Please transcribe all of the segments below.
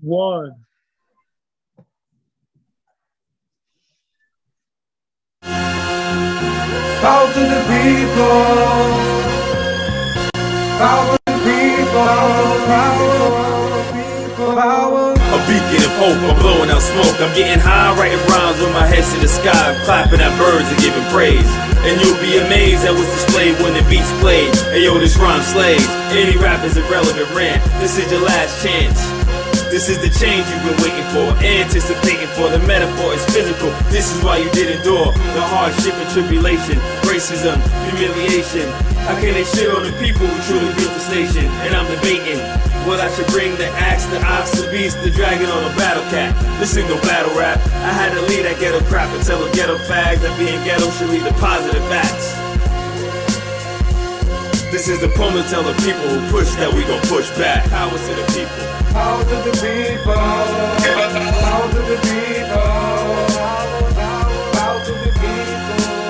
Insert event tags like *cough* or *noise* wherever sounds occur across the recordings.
one. Power to the people. Power to the people. Power, people. Power. A beacon of hope, I'm blowing out smoke. I'm getting high, writing rhymes with my head to the sky. I'm clapping at birds and giving praise. And you'll be amazed at what's displayed when the beat's played. Hey yo, this rhyme slays. Any rapper's irrelevant rant. This is your last chance. This is the change you've been waiting for, anticipating for. The metaphor is physical. This is why you did endure the hardship and tribulation, racism, humiliation. How can they shit on the people who truly built the station? And I'm debating what I should bring the axe, the ox, the beast, the dragon, or the battle cat. This ain't no battle rap. I had to lead that ghetto crap and tell the ghetto fags that being ghetto should lead to positive acts. This is the poem to tell the people who push that we gon' push back. Power to the people. Power to the people. Power to the people. Power to the people. Power to the people.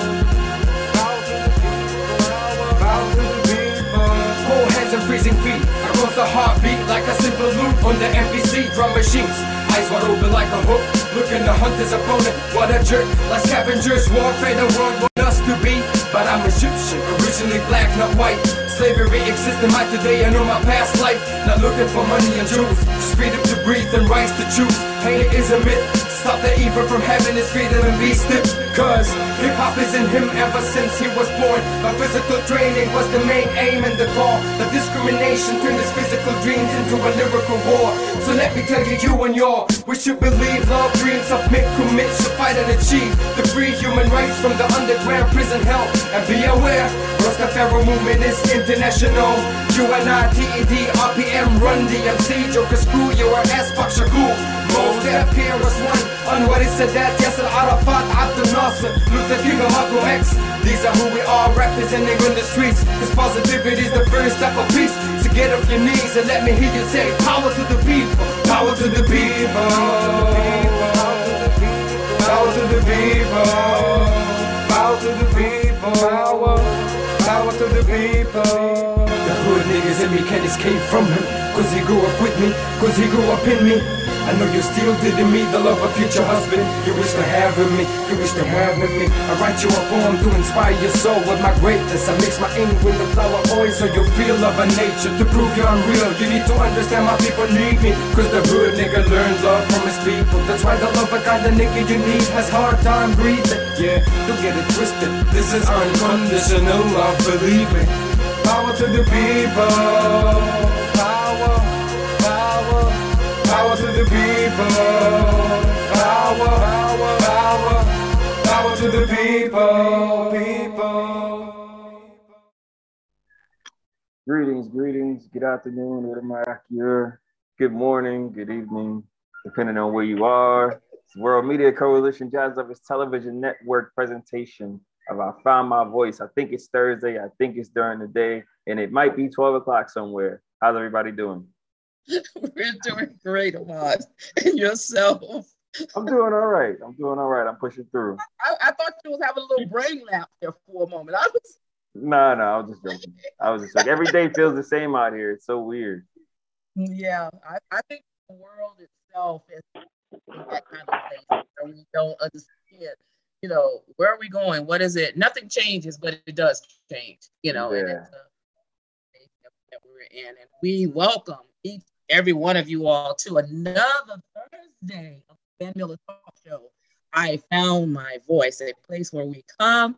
Power to the people. Cold hands and freezing feet. Across the heartbeat like a simple loop on the MPC drum machines. Eyes wide open like a hook. Looking to hunt his opponent. What a jerk. Like scavengers. Warfare the world want us to be. But I'm Egyptian. Originally black, not white. Slavery exists in my today, I know my past life. Not looking for money and jewels, just freedom to breathe and rights to choose. Hate is a myth. Stop the evil from heaven his freedom and be stiff. Cause hip hop is in him ever since he was born. My physical training was the main aim and the call. The discrimination turned his physical dreams into a lyrical war. So let me tell you, you and y'all, we should believe, love, dream, submit, commit, should fight and achieve the free human rights from the underground prison hell. And be aware, Rastafari movement is international. UNITED, RPM, Run DMC, Joker Screw, your ass, Pak Shakur. Most FK was one. Anwar Sadat, Yasser Arafat, Abdel Nasser, Luther King, and Malcolm X. These are who we are representing on the streets. Cause positivity is the first step of peace. So get off your knees and let me hear you say, Power to the people, power to the people. Power to the people, power to the people, power, power to the people. The hood niggas in me can't escape from him. Cause he grew up with me, cause he grew up in me. I know you still didn't meet the love of future husband. You wish to have with me, you wish to have with me. I write you a poem to inspire your soul with my greatness. I mix my ink with the flower oil so you feel love of a nature. To prove you're unreal, you need to understand my people need me. Cause the hood nigga learned love from his people. That's why the love of kind of nigga you need has hard time breathing. Yeah, don't get it twisted. This is unconditional love, believe me. Power to the people. Power, to the people. Power, power, power, power to the people. People. Greetings, greetings, good afternoon? Good morning, good evening, depending on where you are. It's World Media Coalition Jazz Lovers Television Network presentation of I Found My Voice. I think it's Thursday, I think it's during the day, and it might be 12 o'clock somewhere. How's everybody doing? *laughs* We're doing great, Ahmad. And yourself. I'm doing all right. I'm doing all right. I'm pushing through. I, I thought you was having a little brain lapse there for a moment. I was No, no, I was just joking. I was just like, every day feels the same out here. It's so weird. yeah, I, I think the world itself is that kind of place where we don't understand, you know, where are we going? What is it? Nothing changes, but it does change, you know, and it's a that we're in. And we welcome each every one of you all to another Thursday of Van Miller Talk Show. I found my voice, a place where we come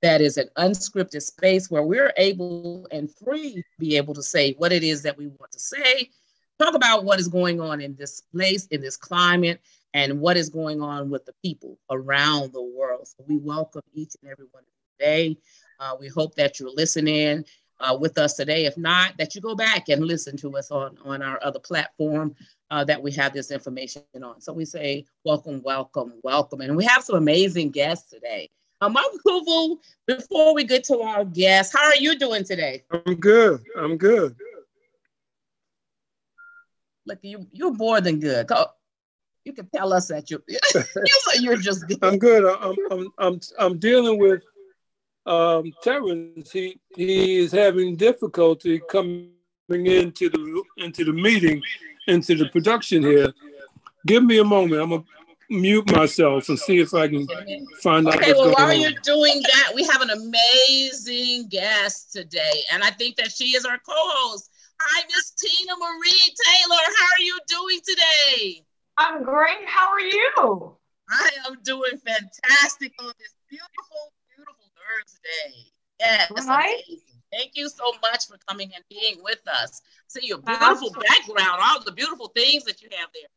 that is an unscripted space where we're able and free to be able to say what it is that we want to say, talk about what is going on in this place, in this climate, and what is going on with the people around the world. So we welcome each and every one today. Uh, we hope that you're listening uh, with us today. If not, that you go back and listen to us on, on our other platform uh, that we have this information on. So we say, welcome, welcome, welcome. And we have some amazing guests today. Uh, Michael Kuvel, before we get to our guests, how are you doing today? I'm good. I'm good. Look, you, you're more than good. Go, you can tell us that you're, *laughs* *laughs* you're just good. I'm good. I'm I'm I'm I'm dealing with um Terrence. He he is having difficulty coming into the into the meeting. into the production here. Give me a moment. I'm gonna mute myself and see if I can find out. Okay, well, what's while going you're doing that, we have an amazing guest today, and I think that she is our co-host. Hi, Miss Tina Marie Taylor. How are you doing today? I'm great. How are you? I am doing fantastic on this beautiful, beautiful Thursday. Yes, Right. Thank you so much for coming and being with us. See your beautiful background, all the beautiful things that you have there.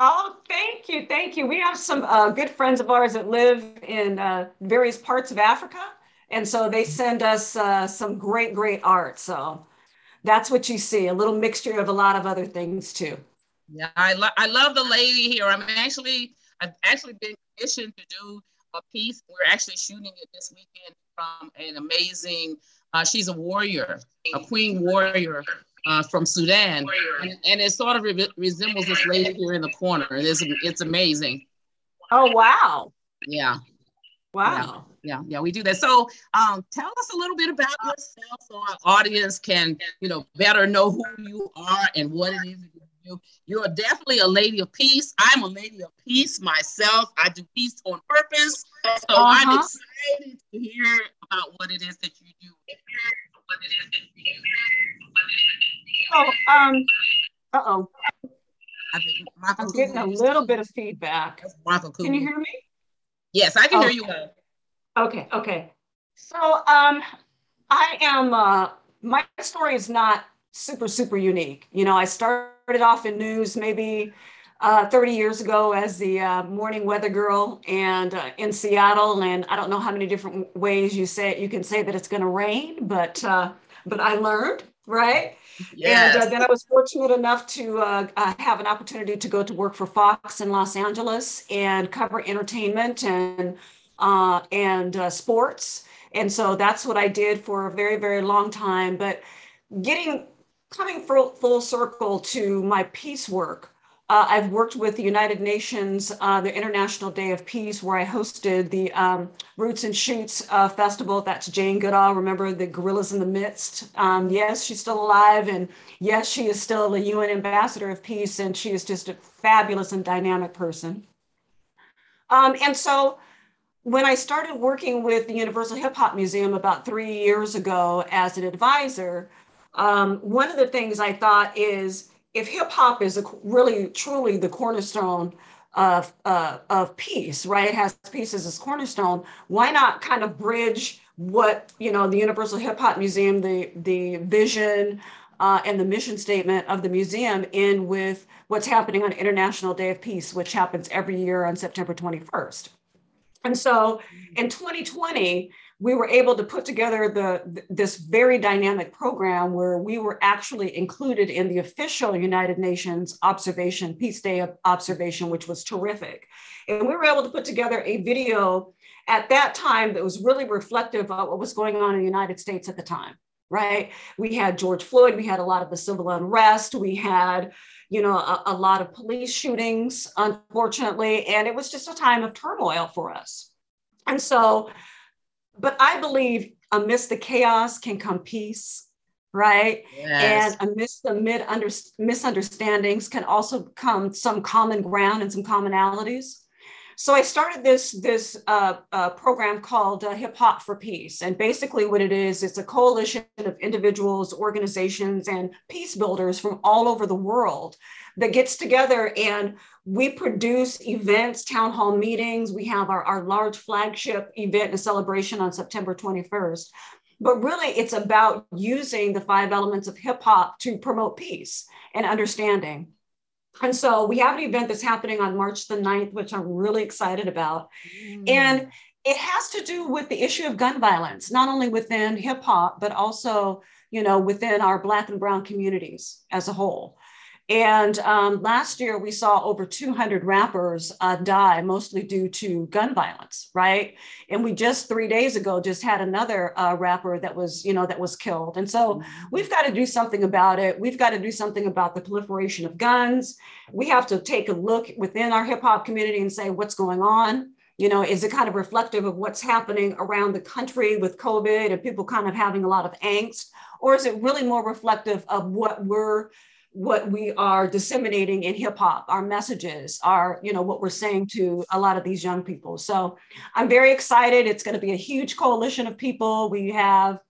Oh, thank you. Thank you. We have some uh, good friends of ours that live in uh, various parts of Africa. And so they send us uh, some great, great art. So that's what you see a little mixture of a lot of other things too. Yeah, I, lo- I love the lady here. I'm actually, I've actually been commissioned to do a piece. We're actually shooting it this weekend from an amazing, uh, she's a warrior, a queen warrior uh, from Sudan. And, and it sort of re- resembles this lady here in the corner. It is, it's amazing. Oh, wow. Yeah. Wow. Yeah, yeah, we do that. So, um, tell us a little bit about yourself, so our audience can, you know, better know who you are and what it is that you. You're definitely a lady of peace. I'm a lady of peace myself. I do peace on purpose. So I'm Uh-huh. excited to hear about what it is that you do. What it is that you do. Oh, um. I think Michael I'm getting a little bit of feedback. Can you hear me? Yes, I can Oh. hear you well. Okay, okay. So um I am uh my story is not super super unique. You know, I started off in news maybe uh 30 years ago as the uh, morning weather girl and uh, in Seattle and I don't know how many different ways you say it you can say that it's going to rain, but uh but I learned, right? Yes. And uh, then I was fortunate enough to uh, uh, have an opportunity to go to work for Fox in Los Angeles and cover entertainment and uh, and uh, sports. And so that's what I did for a very very long time. But getting coming full, full circle to my peace work. Uh, I've worked with the United Nations, uh, the International Day of Peace, where I hosted the um, Roots and Shoots uh, Festival. That's Jane Goodall. Remember the Gorillas in the Mist? Um, yes, she's still alive. And yes, she is still a UN ambassador of peace. And she is just a fabulous and dynamic person. Um, and so when I started working with the Universal Hip Hop Museum about three years ago as an advisor, um, one of the things I thought is if hip hop is a, really truly the cornerstone of, uh, of peace, right? It has peace as its cornerstone. Why not kind of bridge what, you know, the Universal Hip Hop Museum, the, the vision uh, and the mission statement of the museum in with what's happening on International Day of Peace, which happens every year on September 21st. And so in 2020, we were able to put together the, this very dynamic program where we were actually included in the official United Nations observation, Peace Day observation, which was terrific. And we were able to put together a video at that time that was really reflective of what was going on in the United States at the time, right? We had George Floyd, we had a lot of the civil unrest, we had you know, a, a, lot of police shootings, unfortunately, and it was just a time of turmoil for us. And so, but I believe amidst the chaos can come peace, right? Yes. And amidst the mid under, misunderstandings can also come some common ground and some commonalities. So I started this this uh, uh, program called uh, Hip Hop for Peace, and basically what it is, it's a coalition of individuals, organizations, and peace builders from all over the world that gets together and we produce events, town hall meetings. We have our, our large flagship event and celebration on September 21st. But really, it's about using the five elements of hip hop to promote peace and understanding. And so we have an event that's happening on March the 9th, which I'm really excited about. Mm. And it has to do with the issue of gun violence, not only within hip hop, but also, you know, within our Black and Brown communities as a whole. And um, last year we saw over 200 rappers uh, die, mostly due to gun violence, right? And we just three days ago just had another uh, rapper that was, you know, that was killed. And so we've got to do something about it. We've got to do something about the proliferation of guns. We have to take a look within our hip hop community and say what's going on. You know, is it kind of reflective of what's happening around the country with COVID and people kind of having a lot of angst? Or is it really more reflective of what we're what we are disseminating in hip hop, our messages, our, you know, what we're saying to a lot of these young people. So I'm very excited. It's going to be a huge coalition of people. We have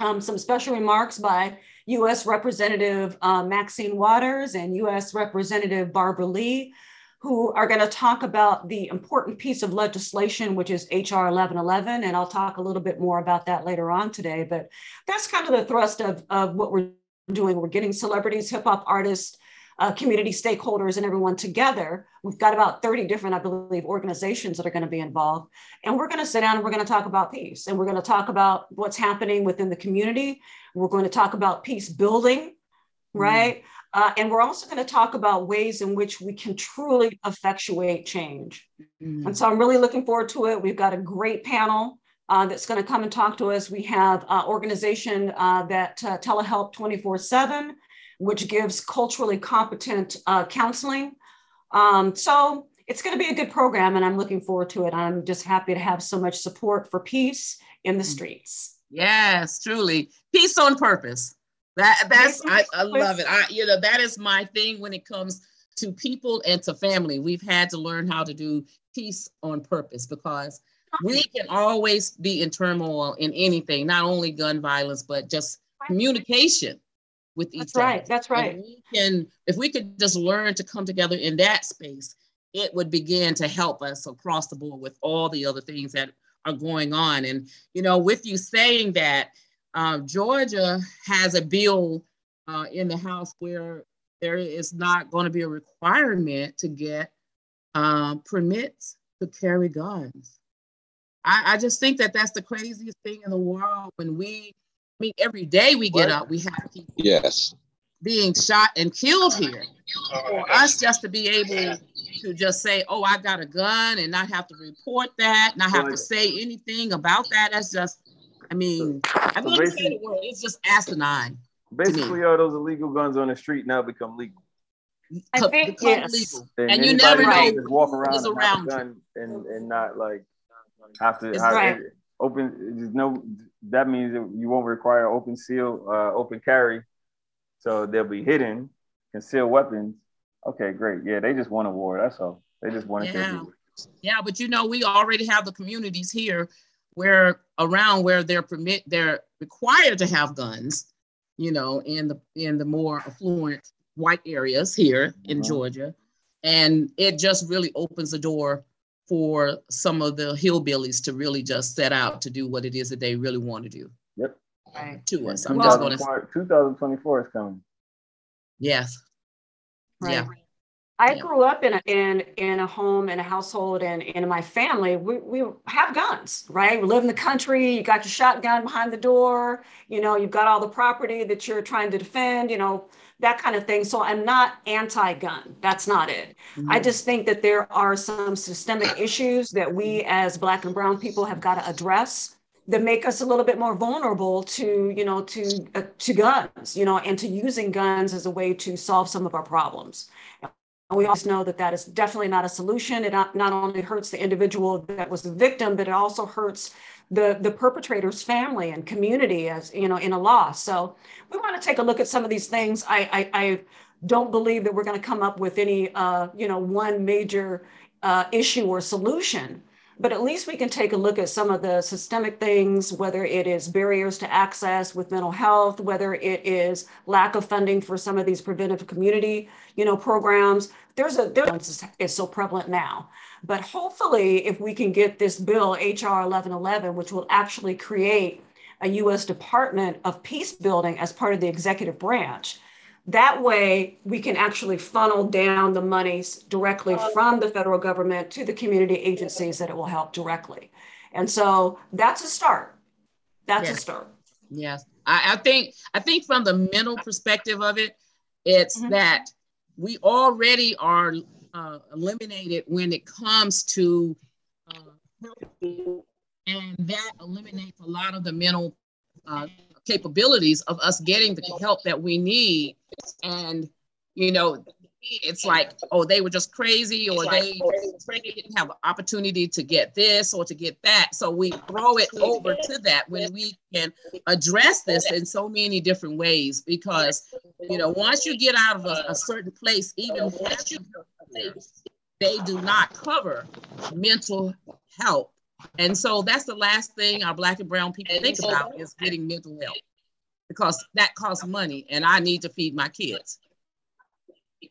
um, some special remarks by US Representative uh, Maxine Waters and US Representative Barbara Lee, who are going to talk about the important piece of legislation, which is HR 1111. And I'll talk a little bit more about that later on today. But that's kind of the thrust of, of what we're doing. We're getting celebrities, hip hop artists, uh, community stakeholders, and everyone together. We've got about 30 different, I believe, organizations that are going to be involved. And we're going to sit down and we're going to talk about peace. And we're going to talk about what's happening within the community. We're going to talk about peace building, mm-hmm. right? Mm. Uh, and we're also going to talk about ways in which we can truly effectuate change. Mm. And so I'm really looking forward to it. We've got a great panel uh, that's going to come and talk to us. We have an organization uh, that uh, telehelp 24 7, which gives culturally competent uh, counseling. Um, so it's going to be a good program, and I'm looking forward to it. I'm just happy to have so much support for peace in the streets. Yes, truly. Peace on purpose. That that's I, I love it. I you know that is my thing when it comes to people and to family. We've had to learn how to do peace on purpose because we can always be in turmoil in anything, not only gun violence, but just communication with each other. that's other. Right, that's right. we can, if we could just learn to come together in that space, it would begin to help us across the board with all the other things that are going on. And you know, with you saying that, uh, Georgia has a bill uh, in the House where there is not going to be a requirement to get um, permits to carry guns. I, I just think that that's the craziest thing in the world when we, I mean, every day we get what? up, we have people yes. being shot and killed here. Oh, For us just to be able to just say, oh, I got a gun and not have to report that, not have to say anything about that, that's just, I mean, I'm going to say the word, it's just asinine. Basically, all those illegal guns on the street now become legal. I think yes. legal. And, and you never know just walk around, and, around. gun and, and not like have to have right. open. There's no. That means that you won't require open seal, uh, open carry, so they'll be hidden, concealed weapons. Okay, great. Yeah, they just want a war. That's all. They just want to. Yeah. yeah, but you know, we already have the communities here where around where they're permit they're required to have guns. You know, in the in the more affluent white areas here in uh-huh. Georgia, and it just really opens the door for some of the hillbillies to really just set out to do what it is that they really want to do. Yep. Right. To us. I'm just going to 2024 is coming. Yes. Right. Yeah. I yeah. grew up in a, in in a home in a household and in my family we, we have guns right we live in the country you got your shotgun behind the door you know you've got all the property that you're trying to defend you know that kind of thing. So I'm not anti gun. That's not it. Mm-hmm. I just think that there are some systemic issues that we as Black and Brown people have got to address that make us a little bit more vulnerable to you know to uh, to guns you know and to using guns as a way to solve some of our problems we also know that that is definitely not a solution it not, not only hurts the individual that was the victim but it also hurts the the perpetrator's family and community as you know in a loss. So we want to take a look at some of these things. I I, I don't believe that we're going to come up with any uh, you know one major uh, issue or solution. But at least we can take a look at some of the systemic things, whether it is barriers to access with mental health, whether it is lack of funding for some of these preventive community, you know, programs. There's a difference is so prevalent now. But hopefully, if we can get this bill, HR 1111, which will actually create a US Department of Peace Building as part of the executive branch, that way we can actually funnel down the monies directly from the federal government to the community agencies that it will help directly. And so that's a start. That's yes. a start. Yes. I, I, think I think from the mental perspective of it, it's mm-hmm. that we already are uh, eliminated when it comes to uh, and that eliminates a lot of the mental uh, capabilities of us getting the help that we need. And you know, it's like, oh, they were just crazy, or they, they didn't have an opportunity to get this or to get that. So we throw it over to that when we can address this in so many different ways. Because you know, once you get out of a, a certain place, even they do not cover mental health. And so that's the last thing our black and brown people think about is getting mental health because that costs money and I need to feed my kids.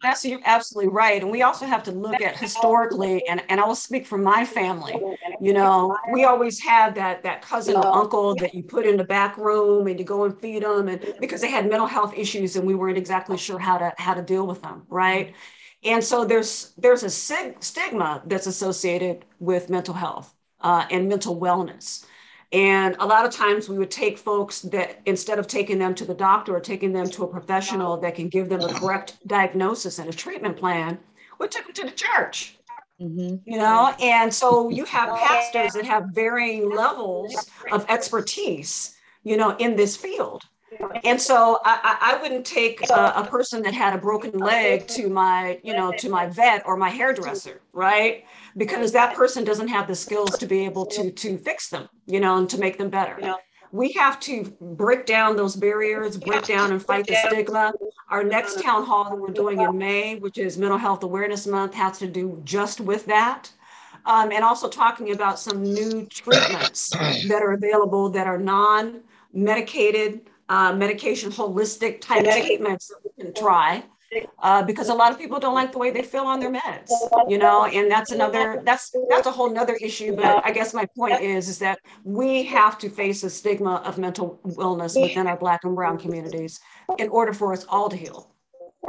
That's you're absolutely right. And we also have to look at historically, and, and I will speak for my family. You know, we always had that that cousin or uncle that you put in the back room and you go and feed them, and because they had mental health issues and we weren't exactly sure how to how to deal with them, right? And so there's there's a stigma that's associated with mental health uh, and mental wellness. And a lot of times we would take folks that instead of taking them to the doctor or taking them to a professional that can give them a correct diagnosis and a treatment plan, we took them to the church. Mm-hmm. You know, and so you have pastors that have varying levels of expertise, you know, in this field. And so I, I wouldn't take a, a, person that had a broken leg to my, you know, to my vet or my hairdresser, right? Because that person doesn't have the skills to be able to to fix them, you know, and to make them better. We have to break down those barriers, break down and fight the stigma. Our next town hall that we're doing in May, which is Mental Health Awareness Month, has to do just with that. Um, and also talking about some new treatments *clears throat* that are available that are non medicated uh, medication holistic type treatments that we can try. Uh, because a lot of people don't like the way they feel on their meds, you know, and that's another that's that's a whole nother issue. But I guess my point is is that we have to face the stigma of mental illness within our Black and Brown communities in order for us all to heal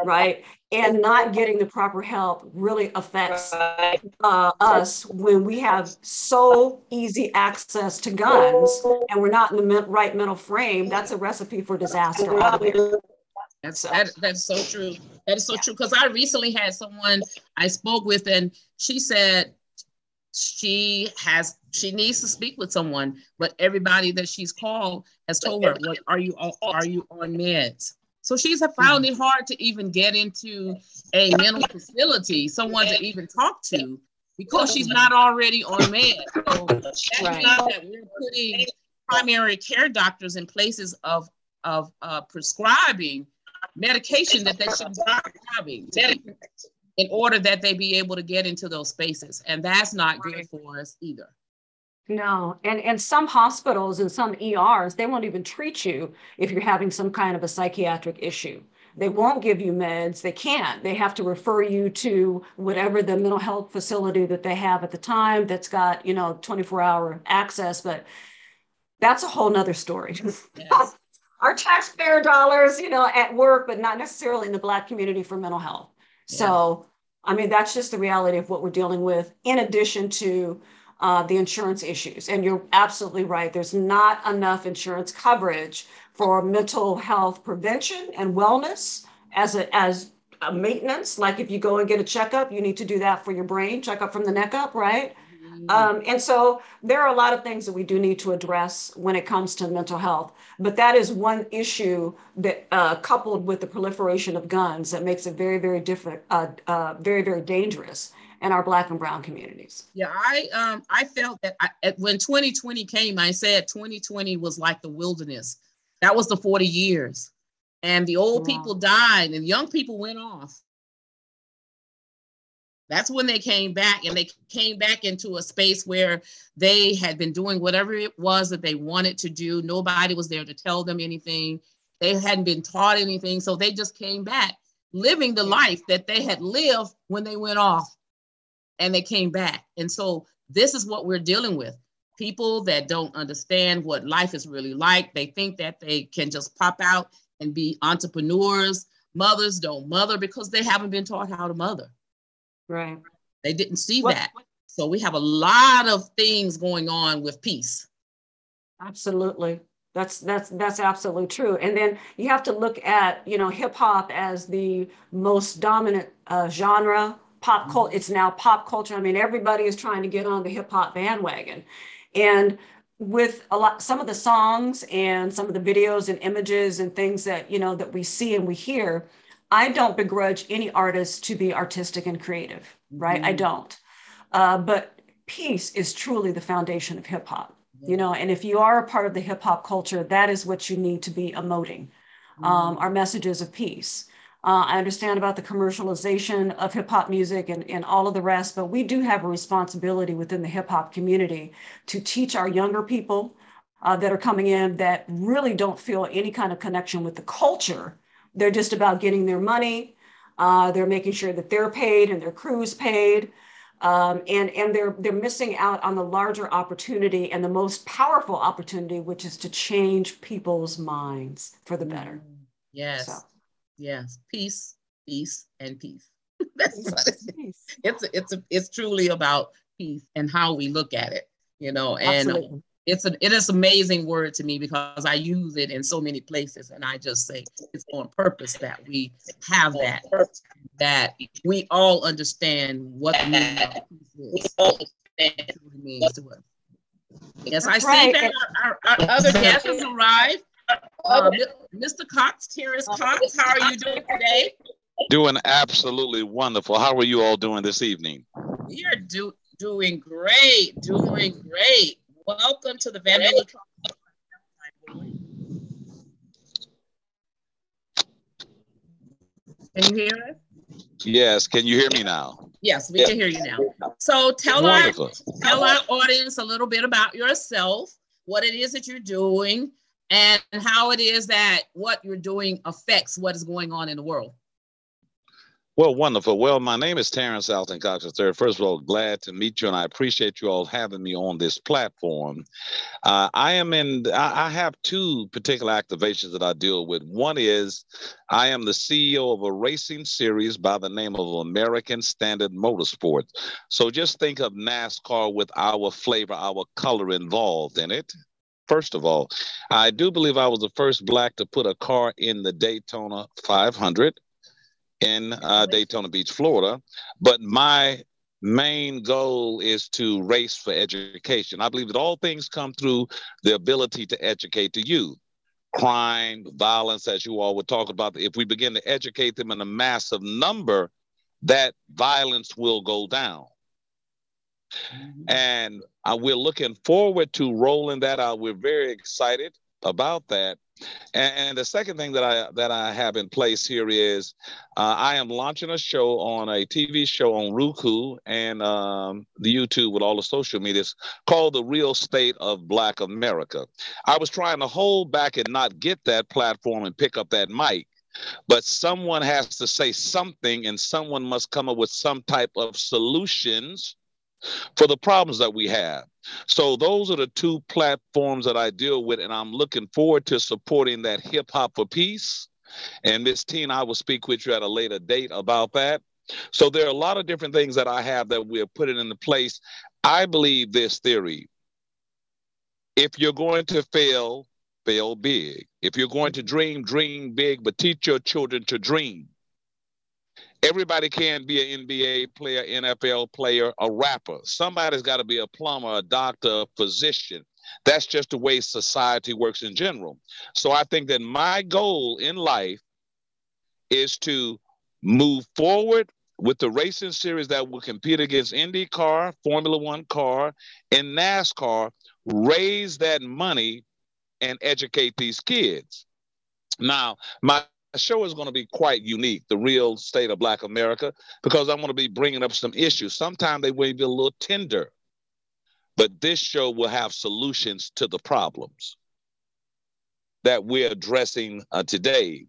right? And not getting the proper help really affects uh, us when we have so easy access to guns and we're not in the right mental frame. That's a recipe for disaster. That's that, that's so true. That is so true. Because I recently had someone I spoke with, and she said she has she needs to speak with someone, but everybody that she's called has told her, "What are you are you on meds?" So she's found it hard to even get into a mental facility, someone to even talk to, because she's not already on meds. So that right. means that we're putting primary care doctors in places of of uh, prescribing medication that they should not having in order that they be able to get into those spaces, and that's not good for us either. No, and and some hospitals and some ERs, they won't even treat you if you're having some kind of a psychiatric issue. They won't give you meds. They can't. They have to refer you to whatever the mental health facility that they have at the time that's got, you know, 24 hour access. But that's a whole nother story. Yes. Our taxpayer dollars, you know, at work, but not necessarily in the Black community for mental health. Yeah. So, I mean, that's just the reality of what we're dealing with, in addition to uh, the insurance issues. And you're absolutely right. There's not enough insurance coverage for mental health prevention and wellness as a, as a maintenance. Like if you go and get a checkup, you need to do that for your brain, checkup from the neck up, right? Mm-hmm. Um, and so there are a lot of things that we do need to address when it comes to mental health. But that is one issue that, uh, coupled with the proliferation of guns, that makes it very, very different, uh, uh, very, very dangerous in our black and brown communities. Yeah, I um I felt that I, when 2020 came, I said 2020 was like the wilderness. That was the 40 years. And the old wow. people died and young people went off. That's when they came back and they came back into a space where they had been doing whatever it was that they wanted to do. Nobody was there to tell them anything. They hadn't been taught anything. So they just came back living the life that they had lived when they went off and they came back. And so this is what we're dealing with. People that don't understand what life is really like. They think that they can just pop out and be entrepreneurs. Mothers don't mother because they haven't been taught how to mother. Right. They didn't see what, that. So we have a lot of things going on with peace. Absolutely. That's that's that's absolutely true. And then you have to look at you know hip hop as the most dominant uh, genre pop culture. Mm-hmm. It's now pop culture. I mean, everybody is trying to get on the hip hop bandwagon. And with a lot some of the songs and some of the videos and images and things that you know that we see and we hear I don't begrudge any artist to be artistic and creative, right? Mm-hmm. I don't. Uh, but peace is truly the foundation of hip hop, mm-hmm. you know. And if you are a part of the hip hop culture, that is what you need to be emoting. Um, mm-hmm. our messages of peace. Uh, I understand about the commercialization of hip hop music and, and all of the rest, but we do have a responsibility within the hip hop community to teach our younger people uh, that are coming in that really don't feel any kind of connection with the culture. They're just about getting their money. Uh, they're making sure that they're paid and their crew's paid. Um, and and they're they're missing out on the larger opportunity and the most powerful opportunity, which is to change people's minds for the better. Yes. So. Yes, peace, peace, and peace. *laughs* That's what it is. It's it's a, it's truly about peace and how we look at it, you know. And Absolutely. It's an it is amazing word to me because I use it in so many places, and I just say it's on purpose that we have that that we all understand what the meaning of peace is. means to us. Yes, That's I right. see that our, our, our other guests have arrived. Uh, Mr. Cox, Terrence Cox, how are you doing today? Doing absolutely wonderful. How are you all doing this evening? We are do, doing great, doing great. Welcome to the Van Miller Can you hear us? Yes. Can you hear me now? Yes, we can hear you now. So tell our tell our audience a little bit about yourself, what it is that you're doing, and how it is that what you're doing affects what is going on in the world. Well, wonderful. Well, my name is Terrence Alton Cox III. First of all, glad to meet you, and I appreciate you all having me on this platform. Uh, I am in. I, I have two particular activations that I deal with. One is I am the CEO of a racing series by the name of American Standard Motorsports. So just think of NASCAR with our flavor, our color involved in it. First of all, I do believe I was the first black to put a car in the Daytona 500 in uh, Daytona Beach, Florida. But my main goal is to race for education. I believe that all things come through the ability to educate the youth. Crime, violence, as you all were talking about, if we begin to educate them in a massive number, that violence will go down. Mm-hmm. And uh, we're looking forward to rolling that out. We're very excited about that. And, and, the second thing that I that I have in place here is uh, I am launching a show on a TV show on Roku and um, the YouTube with all the social medias called The Real State of Black America. I was trying to hold back and not get that platform and pick up that mic. But someone has to say something, and someone must come up with some type of solutions for the problems that we have. So those are the two platforms that I deal with, and I'm looking forward to supporting that hip hop for peace. And Miss Tina, I will speak with you at a later date about that. So there are a lot of different things that I have that we're putting into place. I believe this theory. If you're going to fail, fail big. If you're going to dream, dream big, but teach your children to dream. Everybody can be an NBA player, NFL player, a rapper. Somebody's got to be a plumber, a doctor, a physician. That's just the way society works in general. So I think that my goal in life is to move forward with the racing series that will compete against IndyCar, Formula One car, and NASCAR, raise that money and educate these kids. Now, my show is going to be quite unique, the real state of Black America, because I'm going to be bringing up some issues. Sometimes they may be a little tender, but this show will have solutions to the problems that we're addressing uh, today.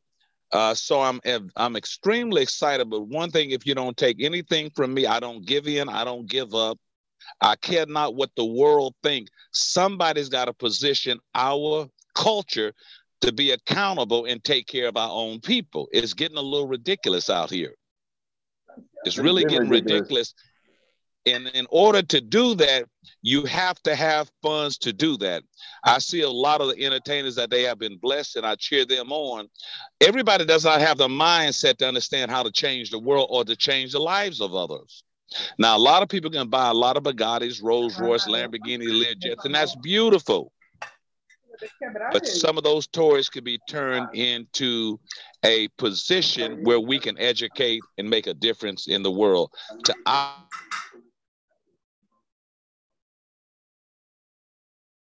Uh, so I'm I'm extremely excited. But one thing, if you don't take anything from me, I don't give in. I don't give up. I care not what the world think. Somebody's got to position our culture to be accountable and take care of our own people. It's getting a little ridiculous out here. It's really getting ridiculous. And in order to do that, you have to have funds to do that. I see a lot of the entertainers that they have been blessed and I cheer them on. Everybody does not have the mindset to understand how to change the world or to change the lives of others. Now, a lot of people can buy a lot of Bugattis, Rolls Royce, *laughs* Lamborghini, Learjets, and that's beautiful. But some of those toys could be turned into a position where we can educate and make a difference in the world. To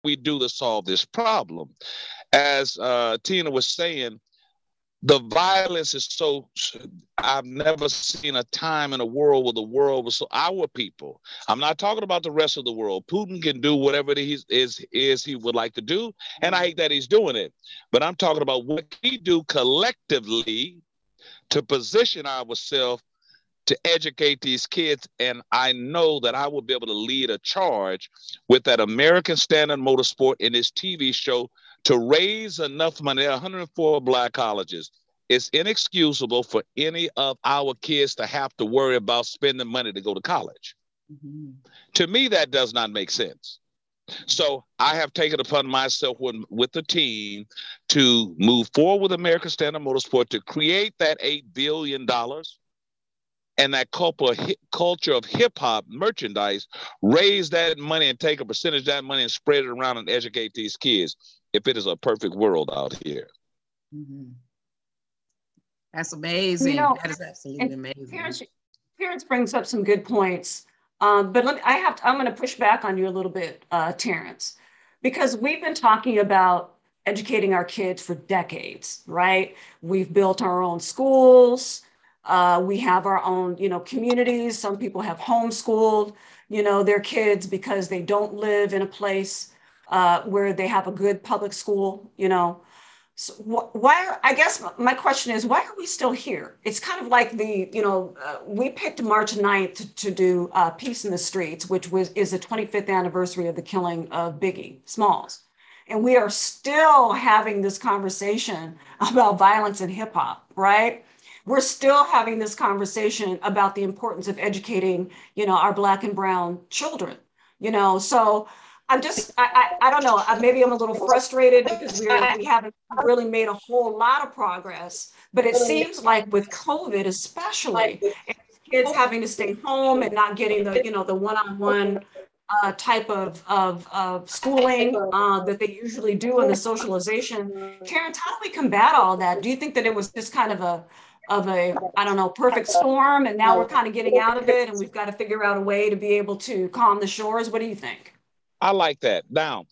we do to solve this problem? As uh, Tina was saying, the violence is so i've never seen a time in a world where the world was so our people i'm not talking about the rest of the world putin can do whatever is is, is he would like to do and i hate that he's doing it but i'm talking about what we do collectively to position ourselves to educate these kids and i know that i will be able to lead a charge with that american standard motorsport in this tv show to raise enough money. There 104 black colleges. It's inexcusable for any of our kids to have to worry about spending money to go to college. Mm-hmm. To me, that does not make sense. So I have taken upon myself with, with the team to move forward with American Standard Motorsport to create that $8 billion and that culture of hip hop merchandise, raise that money and take a percentage of that money and spread it around and educate these kids if it is a perfect world out here. Mm-hmm. That's amazing. You know, that is absolutely amazing. Parents, parents brings up some good points. Um, but me, I have to, I'm going to push back on you a little bit, uh, Terrence, because we've been talking about educating our kids for decades, right? We've built our own schools. Uh, we have our own, you know, communities. Some people have homeschooled, you know, their kids because they don't live in a place uh, where they have a good public school, you know. So wh- why, I guess my question is, why are we still here? It's kind of like the, you know, uh, we picked March 9th to, do uh, Peace in the Streets, which was is the 25th anniversary of the killing of Biggie Smalls. And we are still having this conversation about violence in hip hop, right? We're still having this conversation about the importance of educating, you know, our black and brown children, you know. So I'm just, I, I, I don't know. Maybe I'm a little frustrated because we're, we haven't really made a whole lot of progress. But it seems like with COVID, especially, kids having to stay home and not getting the, you know, the one-on-one uh, type of, of, of schooling uh, that they usually do in the socialization. Karen, how do we combat all that? Do you think that it was just kind of a, of a, I don't know, perfect storm and now we're kind of getting out of it and we've got to figure out a way to be able to calm the shores? What do you think? I like that. Now,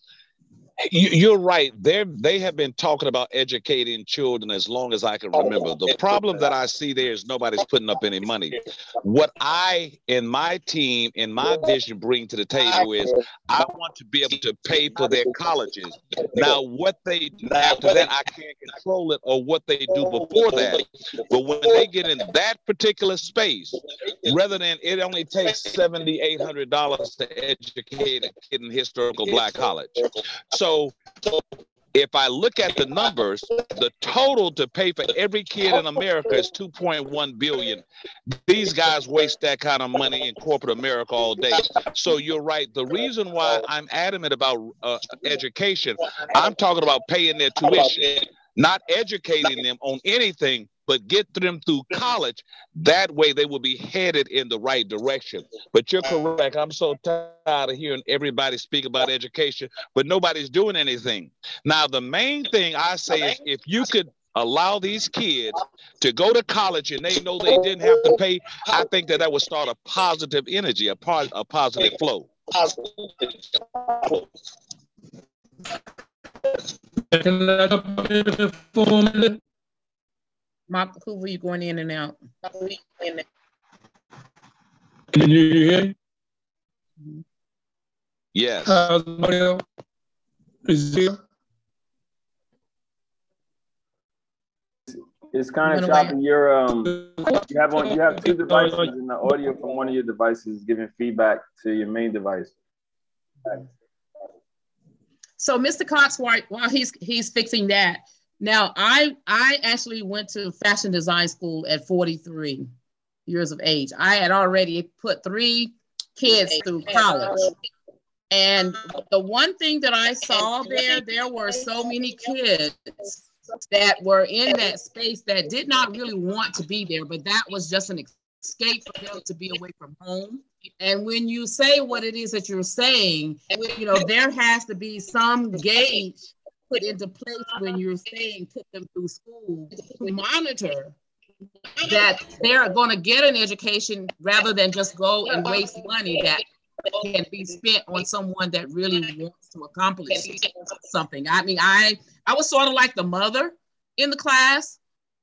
you, are right. They they have been talking about educating children as long as I can remember. The problem that I see there is nobody's putting up any money. What I and my team and my vision bring to the table is I want to be able to pay for their colleges. Now, what they do after that, I can't control it or what they do before that. But when they get in that particular space, rather than it only takes seventy eight hundred dollars to educate a kid in historical black college, so so, if I look at the numbers, the total to pay for every kid in America is 2.1 billion. These guys waste that kind of money in corporate America all day. So you're right. The reason why I'm adamant about uh, education, I'm talking about paying their tuition, not educating them on anything but get them through college. That way they will be headed in the right direction. But you're correct. I'm so tired of hearing everybody speak about education, but nobody's doing anything. Now, the main thing I say is if you could allow these kids to go to college and they know they didn't have to pay, I think that that would start a positive energy, a, a positive flow. Mark Hoover, you going in and out? Can you hear me? Yes. Uh, is here? It's kind of choppy. You're um, you have on you have two *laughs* devices, and the audio from one of your devices is giving feedback to your main device. So, Mr. Cox, while, while he's he's fixing that, now, I I actually went to fashion design school at 43 years of age. I had already put three kids through college. And the one thing that I saw there, there were so many kids that were in that space that did not really want to be there, but that was just an escape for them to be away from home. And when you say what it is that you're saying, you know, there has to be some gauge put into place when you're saying put them through school to monitor that they're going to get an education rather than just go and waste money that can be spent on someone that really wants to accomplish something. I mean, I I was sort of like the mother in the class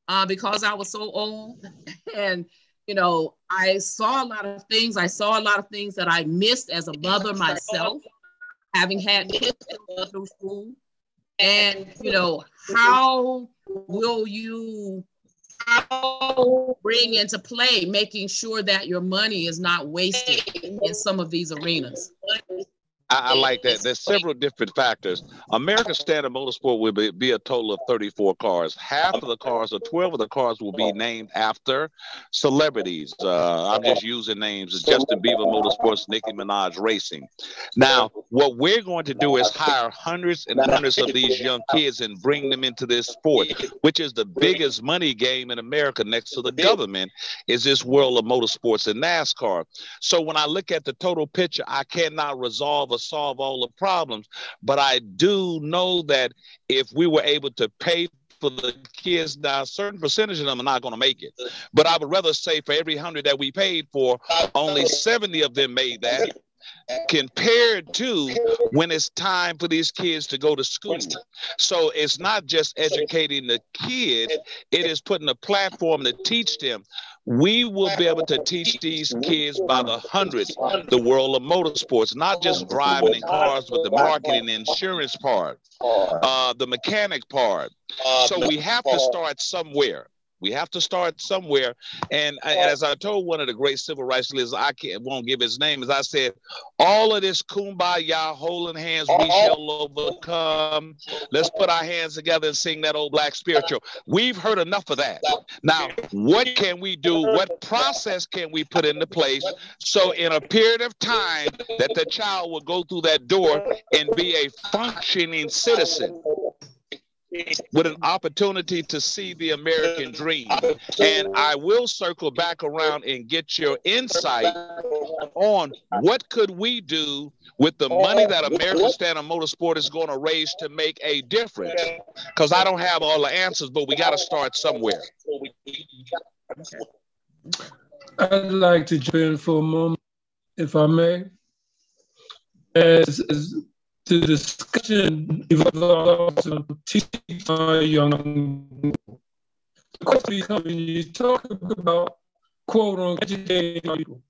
uh, because I was so old, *laughs* and you know, I saw a lot of things. I saw a lot of things that I missed as a mother myself, having had kids through school. And you know, how will you bring into play making sure that your money is not wasted in some of these arenas? I, I, like that. There's several different factors. American Standard Motorsport will be, be, a total of 34 cars. Half of the cars, or 12 of the cars, will be named after celebrities. Uh, I'm just using names. Justin Bieber Motorsports, Nicki Minaj Racing. Now, what we're going to do is hire hundreds and hundreds of these young kids and bring them into this sport, which is the biggest money game in America next to the government, is this world of motorsports and NASCAR. So when I look at the total picture, I cannot resolve a solve all the problems. But I do know that if we were able to pay for the kids now a certain percentage of them are not going to make it but i would rather say for every hundred that we paid for only 70 of them made that compared to when it's time for these kids to go to school. So it's not just educating the kids, it is putting a platform to teach them. We will be able to teach these kids by the hundreds the world of motorsports, not just driving in cars, but the marketing, insurance part, uh, the mechanic part. So we have to start somewhere. We have to start somewhere. And as I told one of the great civil rights leaders, I can't, won't give his name, as I said, all of this kumbaya, holding hands, we uh-huh. shall overcome. Let's put our hands together and sing that old black spiritual. We've heard enough of that. Now, what can we do? What process can we put into place so in a period of time that the child will go through that door and be a functioning citizen? With an opportunity to see the American dream. And I will circle back around and get your insight on what could we do with the money that American Standard Motorsport is going to raise to make a difference. Because I don't have all the answers, but we got to start somewhere. I'd like to jump in for a moment, if I may. As, as the discussion evolves on teaching young people. The question becomes when you talk about quote unquote educating people.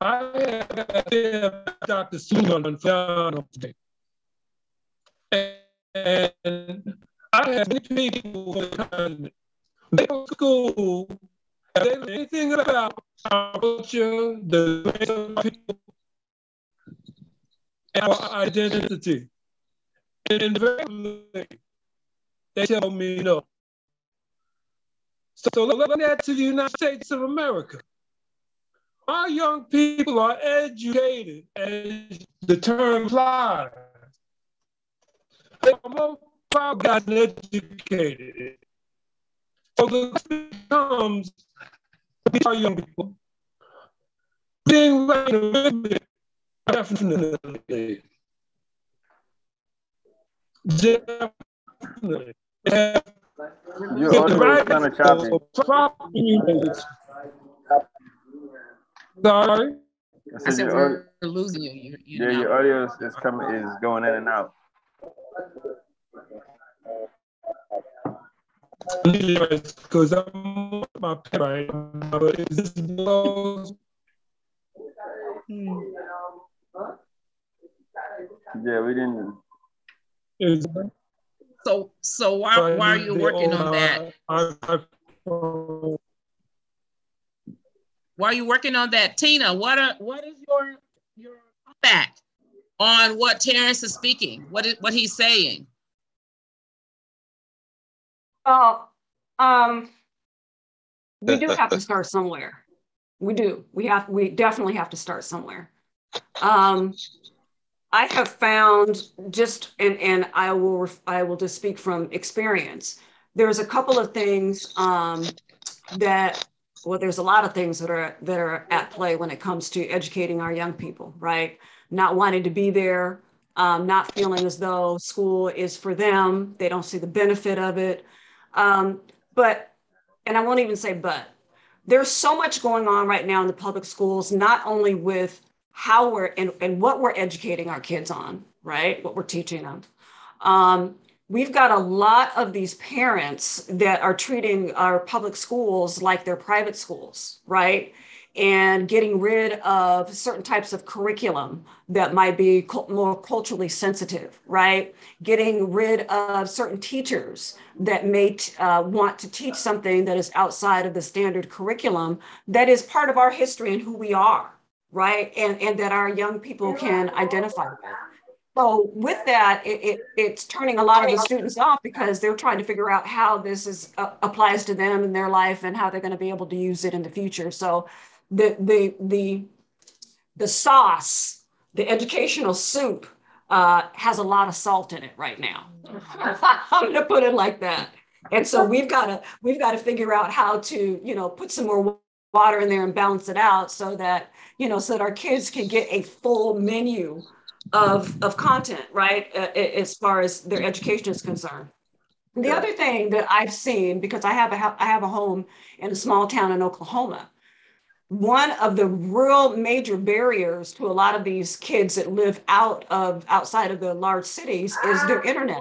I have Dr. Suman Fiano today. And I have many people in they to school, they know anything about our culture, the people our identity. And invariably, they tell me no. So look at to the United States of America. Our young people are educated, as the term implies. They are more gotten educated. So the question becomes, our young people, being right Definitely. Definitely. Your audio is kind of choppy. Sorry? I said, I said we're losing you. you, you yeah, your audio is, is coming is going in and out. Because I'm my right but is this Hmm. Yeah, we didn't. So, so why, why are you working on that? Why are you working on that, Tina? What are what is your your fact on what Terrence is speaking? What is what he's saying? Well, um, we do have to start somewhere we do. We have. We definitely have to start somewhere. Um, I have found just, and and I will I will just speak from experience. There's a couple of things um, that well, there's a lot of things that are that are at play when it comes to educating our young people, right? Not wanting to be there, um, not feeling as though school is for them. They don't see the benefit of it. Um, but, and I won't even say but, there's so much going on right now in the public schools, not only with how we're and, and what we're educating our kids on, right? What we're teaching them. Um, we've got a lot of these parents that are treating our public schools like they're private schools, right? And getting rid of certain types of curriculum that might be more culturally sensitive, right? Getting rid of certain teachers that may uh, want to teach something that is outside of the standard curriculum that is part of our history and who we are, right? And, and that our young people can identify with. So with that, it, it, it's turning a lot of the students off because they're trying to figure out how this is uh, applies to them in their life and how they're going to be able to use it in the future. So the the the the sauce, the educational soup, uh, has a lot of salt in it right now. *laughs* I'm going to put it like that. And so we've got to we've got to figure out how to you know put some more water in there and balance it out so that you know so that our kids can get a full menu of, of content, right, uh, as far as their education is concerned. The other thing that I've seen, because I have a, I have a home in a small town in Oklahoma, one of the real major barriers to a lot of these kids that live out of outside of the large cities is their internet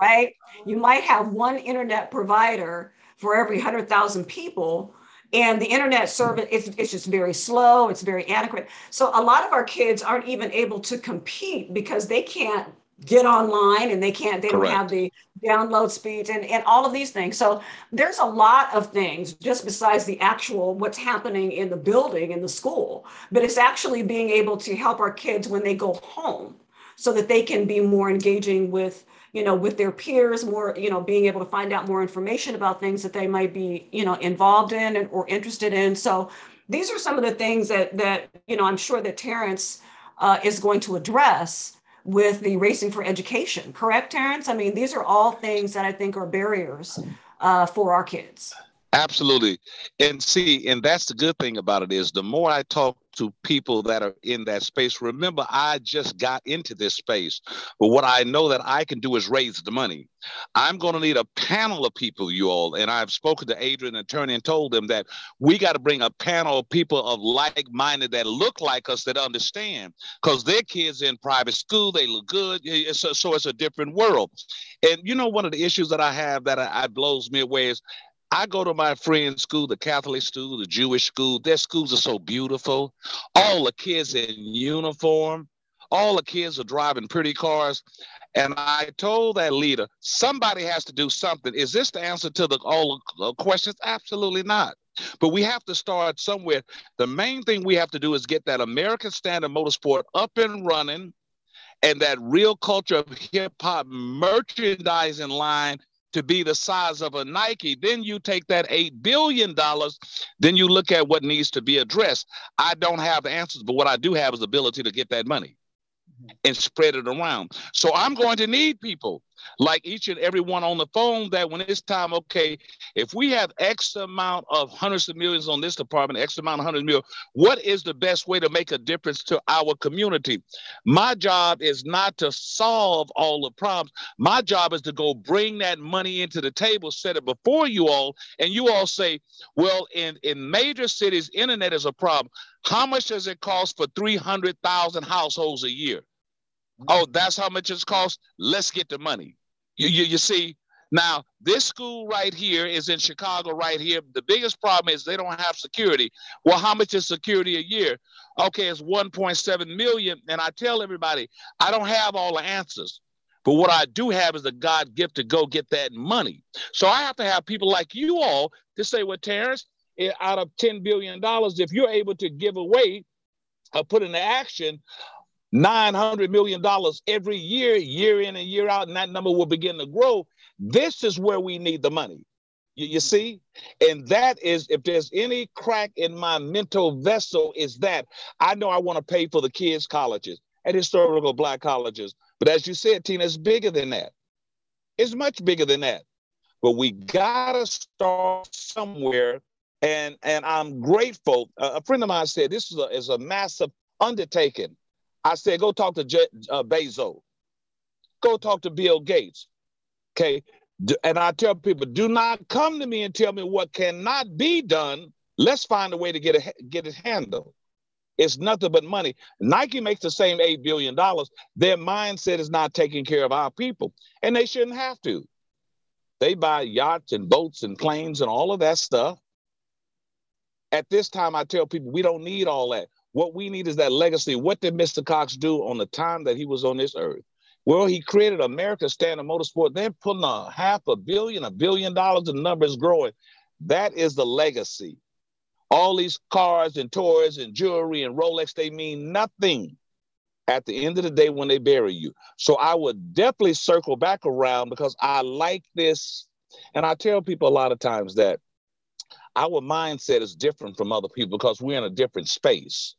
right? You might have one internet provider for every 100000 people and the internet service it's, it's just very slow it's very inadequate so a lot of our kids aren't even able to compete because they can't get online and they can't they Correct. don't have the download speeds and, and all of these things so there's a lot of things just besides the actual what's happening in the building in the school but it's actually being able to help our kids when they go home so that they can be more engaging with you know, with their peers, more, you know, being able to find out more information about things that they might be, you know, involved in and, or interested in. So these are some of the things that that you know I'm sure that Terrence uh, is going to address with the Racing for Education. Correct, Terrence? I mean, these are all things that I think are barriers uh, for our kids. Absolutely. And see, and that's the good thing about it is the more I talk to people that are in that space, remember, I just got into this space. But what I know that I can do is raise the money. I'm going to need a panel of people, you all. And I've spoken to Adrian, attorney, and told them that we got to bring a panel of people of like minded that look like us that understand because their kids in private school, they look good. So, so it's a different world. And you know, one of the issues that I have that I, I blows me away is I go to my friend's school, the Catholic school, the Jewish school. Their schools are so beautiful. All the kids in uniform. All the kids are driving pretty cars. And I told that leader, somebody has to do something. Is this the answer to the all the uh, questions? Absolutely not. But we have to start somewhere. The main thing we have to do is get that American Standard Motorsport up and running and that real culture of hip hop merchandising line to be the size of a Nike. Then you take that $8 billion, then you look at what needs to be addressed. I don't have answers, but what I do have is the ability to get that money mm-hmm. and spread it around. So I'm going to need people like each and every one on the phone that when it's time, okay, if we have X amount of hundreds of millions on this department, X amount of hundreds of hundred million, what is the best way to make a difference to our community? My job is not to solve all the problems. My job is to go bring that money into the table, set it before you all, and you all say, well, in, in major cities, internet is a problem. How much does it cost for 300,000 households a year? Oh, that's how much it's cost. Let's get the money. You, you, you see, now this school right here is in Chicago, right here. The biggest problem is they don't have security. Well, how much is security a year? Okay, it's 1.7 million. And I tell everybody, I don't have all the answers. But what I do have is a God gift to go get that money. So I have to have people like you all to say, well, Terrence, eh, out of $10 billion, if you're able to give away or put into action $900 million every year, year in and year out, and that number will begin to grow. This is where we need the money. You, you, see? And that is, if there's any crack in my mental vessel, is that I know I want to pay for the kids' colleges and historical black colleges. But as you said, Tina, it's bigger than that. It's much bigger than that. But we gotta start somewhere. And and I'm grateful. Uh, a friend of mine said this is a, is a massive undertaking I said, go talk to J- uh, Bezos. Go talk to Bill Gates. Okay. And I tell people, do not come to me and tell me what cannot be done. Let's find a way to get it, get it handled. It's nothing but money. Nike makes the same $8 billion. Their mindset is not taking care of our people, and they shouldn't have to. They buy yachts and boats and planes and all of that stuff. At this time, I tell people we don't need all that. What we need is that legacy. What did Mr. Cox do on the time that he was on this earth? Well, he created American Standard Motorsport. They're putting a half a billion, a billion dollars, the number is growing. That is the legacy. All these cars and toys and jewelry and Rolex, they mean nothing at the end of the day when they bury you. So I would definitely circle back around because I like this. And I tell people a lot of times that our mindset is different from other people because we're in a different space.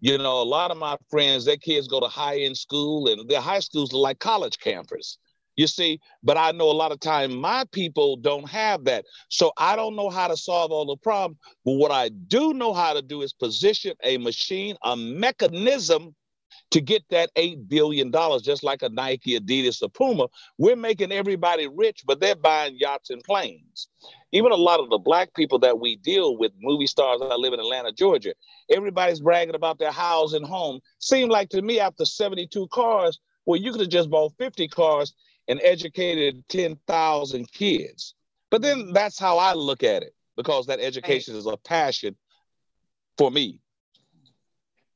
You know, a lot of my friends, their kids go to high end school and their high schools are like college campers. You see, but I know a lot of time my people don't have that. So I don't know how to solve all the problems. But what I do know how to do is position a machine, a mechanism to get that $8 billion, just like a Nike, Adidas, or Puma. We're making everybody rich, but they're buying yachts and planes. Even a lot of the black people that we deal with, movie stars that live in Atlanta, Georgia, everybody's bragging about their house and home. Seemed like to me after 72 cars, well, you could have just bought 50 cars and educated 10,000 kids. But then that's how I look at it because that education is a passion for me.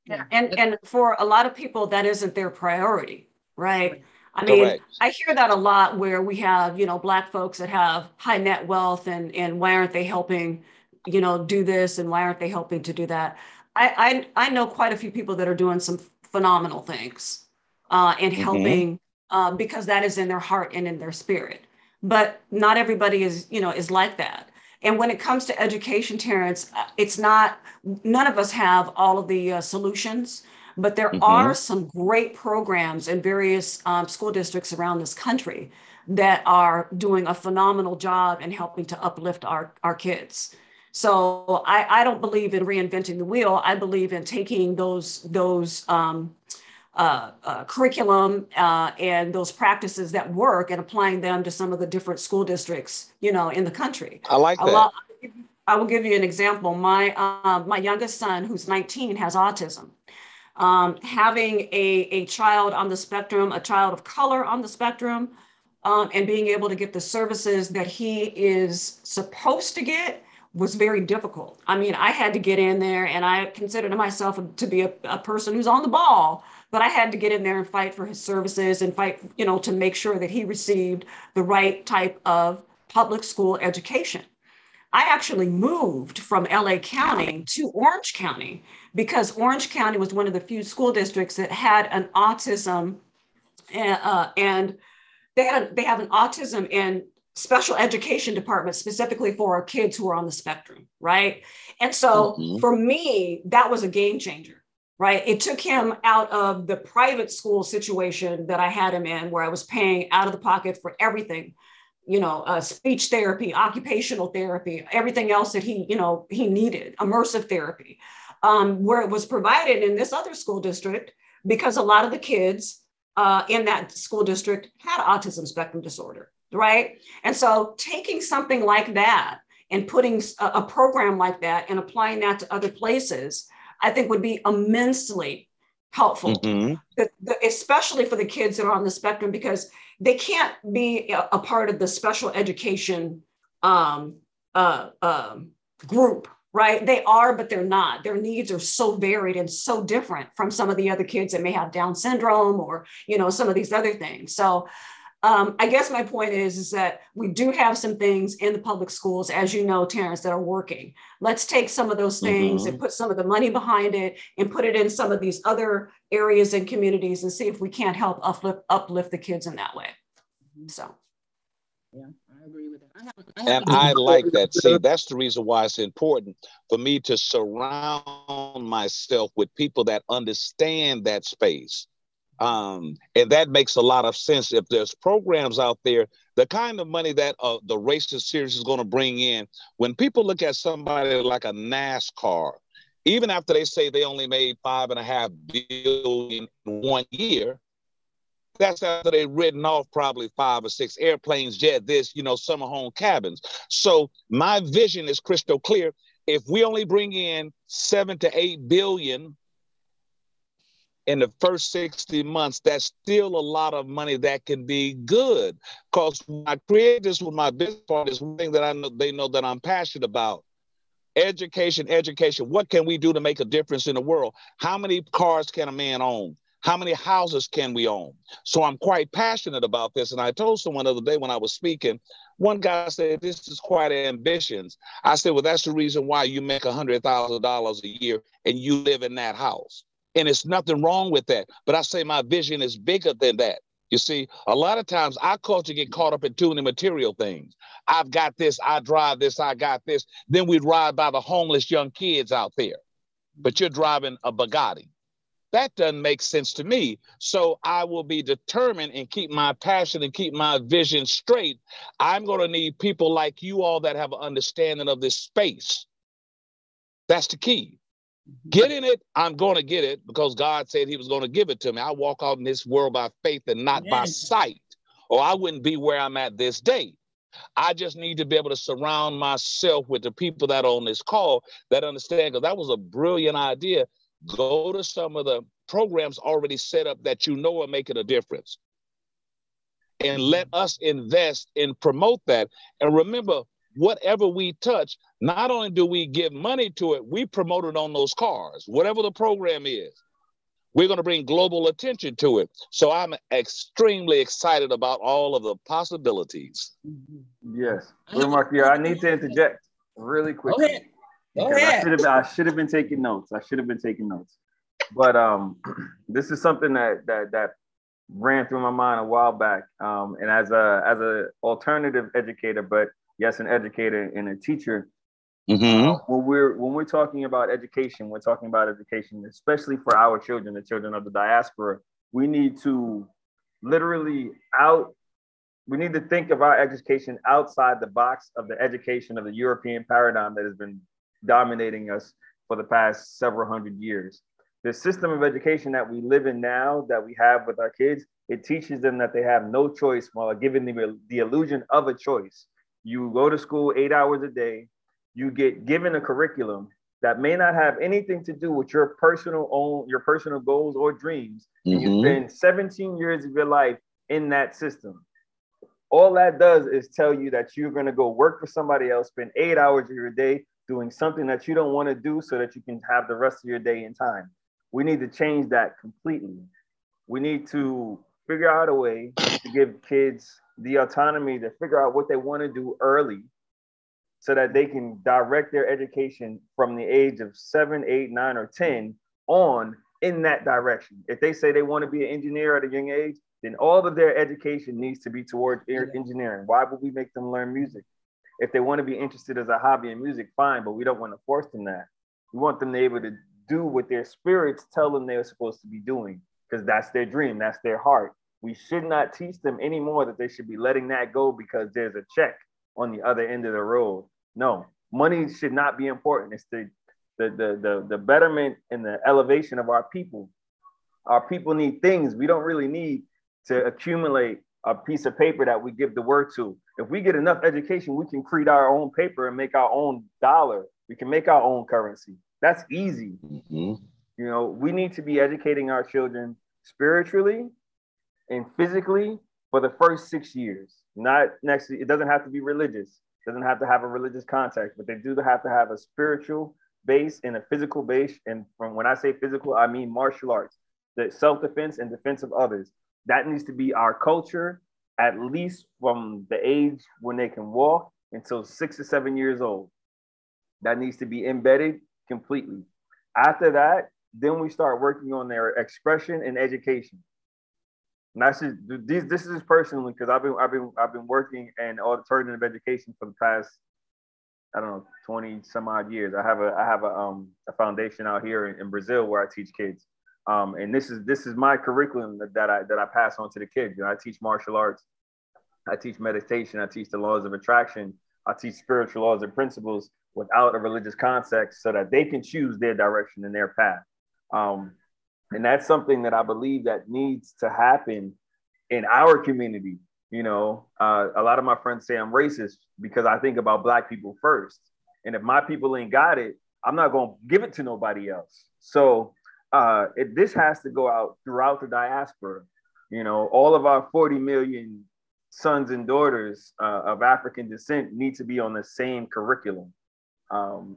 Yeah. And and for a lot of people that isn't their priority, right? I mean, Correct. I hear that a lot where we have, you know, black folks that have high net wealth and and why aren't they helping, you know, do this and why aren't they helping to do that? I I, I know quite a few people that are doing some phenomenal things uh, and mm-hmm. helping uh, because that is in their heart and in their spirit. But not everybody is, you know, is like that. And when it comes to education, Terrence, uh, it's not, none of us have all of the uh, solutions, but there mm-hmm. are some great programs in various um, school districts around this country that are doing a phenomenal job in helping to uplift our, our kids. So I, I don't believe in reinventing the wheel. I believe in taking those, those, um, uh, uh, curriculum uh, and those practices that work and applying them to some of the different school districts, you know, in the country. I like that. Lot, I will give you an example. My uh, my youngest son, who's 19, has autism. Um, having a, a child on the spectrum, a child of color on the spectrum, um, and being able to get the services that he is supposed to get was very difficult. I mean, I had to get in there and I considered myself to be a, a person who's on the ball but I had to get in there and fight for his services and fight, you know, to make sure that he received the right type of public school education. I actually moved from LA County to Orange County because Orange County was one of the few school districts that had an autism uh, and they had they have an autism and special education department specifically for our kids who are on the spectrum, right? And so mm-hmm. for me, that was a game changer right? It took him out of the private school situation that I had him in, where I was paying out of the pocket for everything, you know, uh, speech therapy, occupational therapy, everything else that he, you know, he needed, immersive therapy, um, where it was provided in this other school district because a lot of the kids uh, in that school district had autism spectrum disorder, right? And so taking something like that and putting a, a program like that and applying that to other places I think would be immensely helpful, mm-hmm. the, the, especially for the kids that are on the spectrum, because they can't be a, a part of the special education um, uh, uh, group, right? They are, but they're not. Their needs are so varied and so different from some of the other kids that may have Down syndrome or, you know, some of these other things. So um, I guess my point is, is that we do have some things in the public schools, as you know, Terrence, that are working. Let's take some of those things mm-hmm. and put some of the money behind it and put it in some of these other areas and communities and see if we can't help uplift, uplift the kids in that way. So. Yeah, and I like that. See, that's the reason why it's important for me to surround myself with people that understand that space um, and that makes a lot of sense. If there's programs out there, the kind of money that uh, the racist series is going to bring in, when people look at somebody like a NASCAR, even after they say they only made five and a half billion in one year, that's after they've written off probably five or six airplanes, jet this, you know, summer home cabins. So my vision is crystal clear. If we only bring in seven to eight billion in the first 60 months, that's still a lot of money that can be good. Because I created this with my business partners, one thing that I know they know that I'm passionate about. Education, education. What can we do to make a difference in the world? How many cars can a man own? How many houses can we own? So I'm quite passionate about this. And I told someone the other day when I was speaking, one guy said, This is quite ambitions. I said, Well, that's the reason why you make $100,000 a year and you live in that house. And it's nothing wrong with that. But I say my vision is bigger than that. You see, a lot of times our culture get caught up in too many material things. I've got this, I drive this, I got this. Then we'd ride by the homeless young kids out there. But you're driving a Bugatti. That doesn't make sense to me. So I will be determined and keep my passion and keep my vision straight. I'm going to need people like you all that have an understanding of this space. That's the key. Mm-hmm. Getting it, I'm going to get it because God said He was going to give it to me. I walk out in this world by faith and not yes. by sight, or I wouldn't be where I'm at this day. I just need to be able to surround myself with the people that are on this call that understand because that was a brilliant idea Go to some of the programs already set up that you know are making a difference. And let us invest and promote that. And remember, whatever we touch, not only do we give money to it, we promote it on those cars, whatever the program is. We're going to bring global attention to it. So I'm extremely excited about all of the possibilities. Mm-hmm. Yes. Well, Mark, yeah, I need to interject really quickly. Go ahead. I should have I should have been taking notes. I should have been taking notes. But um, *clears throat* this is something that that that ran through my mind a while back. Um, and as a as a alternative educator, but yes, an educator and a teacher. Mm-hmm. Uh, when we're when we're talking about education, we're talking about education, especially for our children, the children of the diaspora. We need to literally out. We need to think of our education outside the box of the education of the European paradigm that has been dominating us for the past several hundred years. The system of education that we live in now, that we have with our kids, it teaches them that they have no choice while giving them the illusion of a choice. You go to school eight hours a day, you get given a curriculum that may not have anything to do with your personal own your personal goals or dreams. Mm-hmm. You spend 17 years of your life in that system. All that does is tell you that you're going to go work for somebody else, spend eight hours of your day doing something that you don't want to do so that you can have the rest of your day in time. We need to change that completely. We need to figure out a way to give kids the autonomy to figure out what they want to do early so that they can direct their education from the age of seven, eight, nine, or 10 on in that direction. If they say they want to be an engineer at a young age, then all of their education needs to be towards engineering. Why would we make them learn music? If they want to be interested as a hobby in music, fine, but we don't want to force them that. We want them to be able to do what their spirits tell them they're supposed to be doing because that's their dream, that's their heart. We should not teach them anymore that they should be letting that go because there's a check on the other end of the road. No, money should not be important. It's the the the the, the betterment and the elevation of our people. Our people need things. We don't really need to accumulate a piece of paper that we give the word to. If we get enough education, we can create our own paper and make our own dollar. We can make our own currency. That's easy. Mm-hmm. You know, we need to be educating our children spiritually and physically for the first six years. Not next, it doesn't have to be religious, it doesn't have to have a religious context, but they do have to have a spiritual base and a physical base. And from when I say physical, I mean martial arts, the self defense and defense of others. That needs to be our culture, at least from the age when they can walk until six or seven years old. That needs to be embedded completely. After that, then we start working on their expression and education. And that's just these. This is personally because I've been I've been I've been working in alternative education for the past I don't know 20 some odd years. I have a I have a um a foundation out here in, in Brazil where I teach kids. Um, and this is this is my curriculum that, that I that I pass on to the kids. You know, I teach martial arts, I teach meditation, I teach the laws of attraction, I teach spiritual laws and principles without a religious context so that they can choose their direction and their path. Um, and that's something that I believe that needs to happen in our community. You know, uh, a lot of my friends say I'm racist because I think about black people first. And if my people ain't got it, I'm not to give it to nobody else. So uh, it, this has to go out throughout the diaspora. You know, all of our 40 million sons and daughters uh, of African descent need to be on the same curriculum. Um,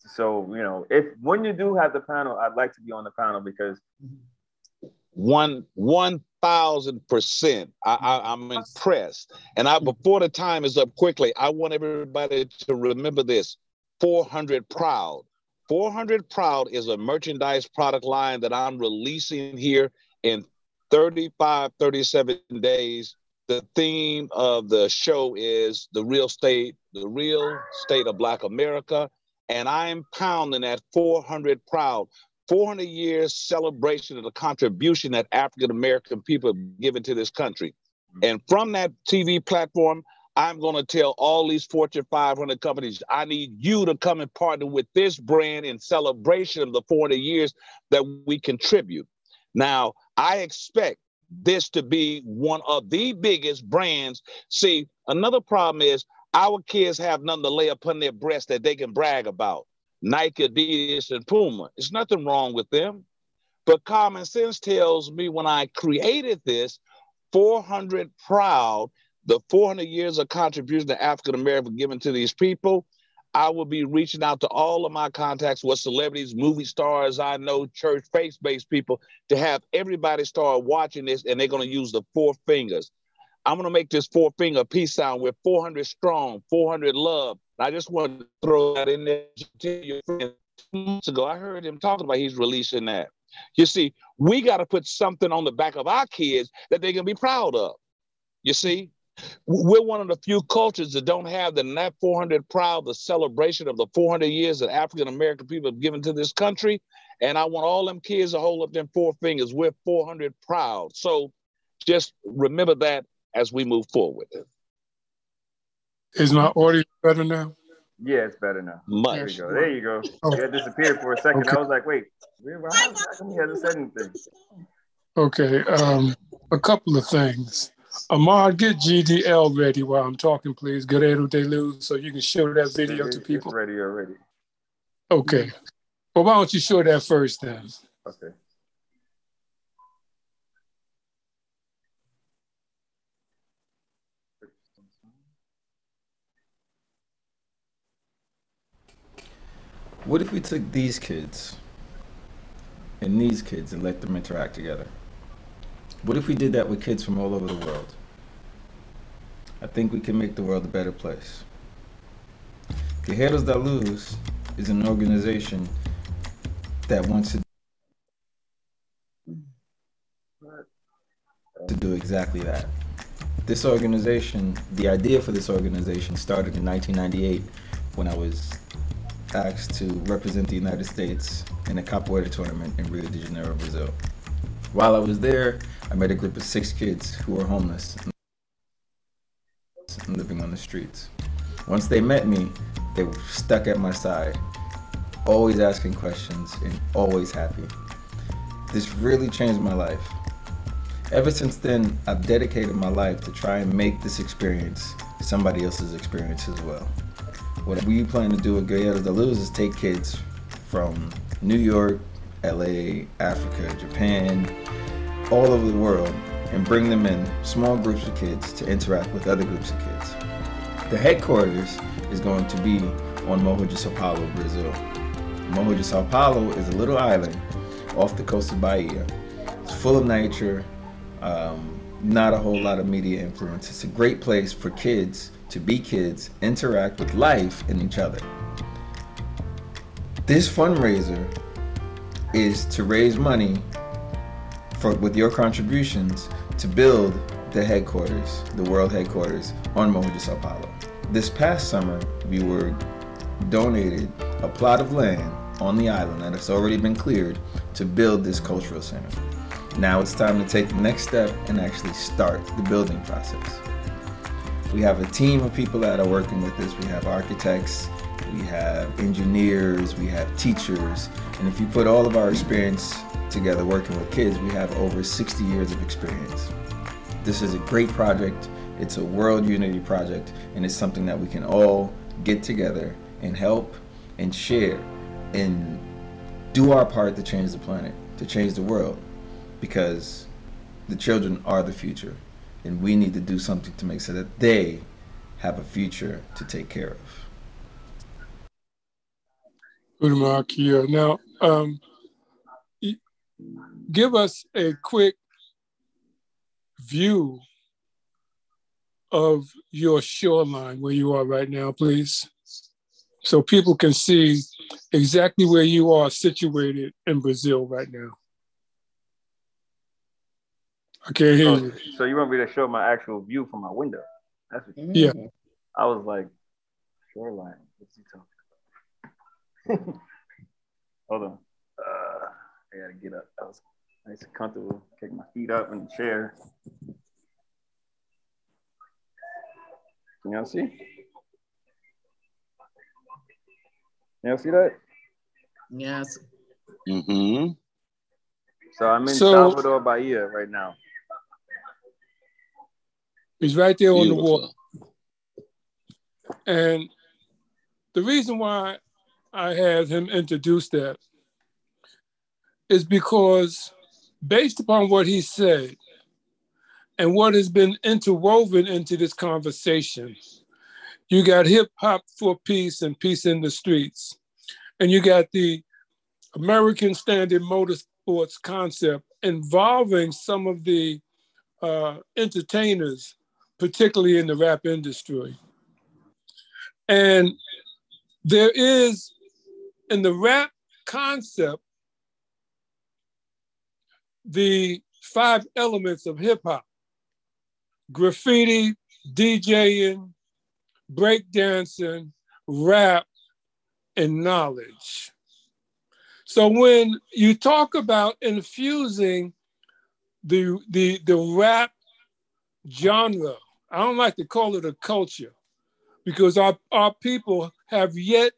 so you know, if when you do have the panel, I'd like to be on the panel because one one thousand percent. I, am impressed, and I before the time is up quickly, I want everybody to remember this: 400 proud. 400 proud is a merchandise product line that I'm releasing here in 35, 37 days. The theme of the show is the real state, the real state of Black America. And I'm pounding at 400 proud. 400 years celebration of the contribution that African American people have given to this country. Mm-hmm. And from that TV platform, I'm going to tell all these Fortune 500 companies, I need you to come and partner with this brand in celebration of the 40 years that we contribute. Now, I expect this to be one of the biggest brands. See, another problem is our kids have nothing to lay upon their breast that they can brag about. Nike, Adidas, and Puma. There's nothing wrong with them. But common sense tells me when I created this, 400 proud, the 400 years of contribution that African American given to these people, I will be reaching out to all of my contacts with celebrities, movie stars I know, church, faith based people to have everybody start watching this and they're going to use the four fingers. I'm going to make this four finger peace sign with 400 strong, 400 love, I just want to throw that in there to your months ago, I heard him talking about he's releasing that. You see, we got to put something on the back of our kids that they can be proud of. You see, we're one of the few cultures that don't have the NAP 400 proud, the celebration of the 400 years that African American people have given to this country. And I want all them kids to hold up them four fingers. We're 400 proud. So just remember that as we move forward. Is my audio better now? Yeah, it's better now. Much. There you go. There you go. Oh. It disappeared for a second. Okay. I was like, wait, how come he hasn't said anything? Okay. Um, a couple of things. Ahmad, get GDL ready while I'm talking, please. Guerrero de Luz, so you can show that video to people. It's ready already. Okay. Well, why don't you show that first then? Okay. What if we took these kids and these kids and let them interact together? What if we did that with kids from all over the world? I think we can make the world a better place. Guerreros da Luz is an organization that wants to to do exactly that. This organization, the idea for this organization started in 1998 when I was asked to represent the United States in a capoeira tournament in Rio de Janeiro, Brazil. While I was there, I met a group of six kids who were homeless the streets. Once they met me, they were stuck at my side, always asking questions and always happy. This really changed my life. Ever since then, I've dedicated my life to try and make this experience somebody else's experience as well. What we plan to do with Guerreros da Luz is take kids from New York, LA, Africa, Japan, all over the world, and bring them in small groups of kids to interact with other groups of kids. The headquarters is going to be on Morro de Sao Paulo, Brazil. Morro de Sao Paulo is a little island off the coast of Bahia. It's full of nature, um, not a whole lot of media influence. It's a great place for kids to be kids, interact with life and each other. This fundraiser is to raise money for with your contributions to build the headquarters, the world headquarters on Morro de Sao Paulo. This past summer, we were donated a plot of land on the island that has already been cleared to build this cultural center. Now it's time to take the next step and actually start the building process. We have a team of people that are working with us. We have architects we have engineers, we have teachers, and if you put all of our experience together working with kids, we have over 60 years of experience. This is a great project. It's a world unity project, and it's something that we can all get together and help and share and do our part to change the planet, to change the world, because the children are the future, and we need to do something to make sure that they have a future to take care of. Now, um, give us a quick view of your shoreline where you are right now, please, so people can see exactly where you are situated in Brazil right now. I can't hear Oh, you. so you want me to show my actual view from my window? That's what you, Yeah. I was like, shoreline. What's he talking about? *laughs* Hold on. Uh, I gotta get up. I was nice and comfortable. Kick my feet up in the chair. Can y'all see? Y'all see that? Yes. Mm-hmm. So I'm in So- Salvador Bahia right now. He's right there on the wall. And the reason why I had him introduce that is because, based upon what he said and what has been interwoven into this conversation, you got hip hop for peace and peace in the streets, and you got the American Standard Motorsports concept involving some of the uh, entertainers, particularly in the rap industry. And there is in the rap concept the five elements of hip hop graffiti, DJing, breakdancing, rap, and knowledge. So when you talk about infusing the, the, the rap genre, I don't like to call it a culture because our, our people have yet,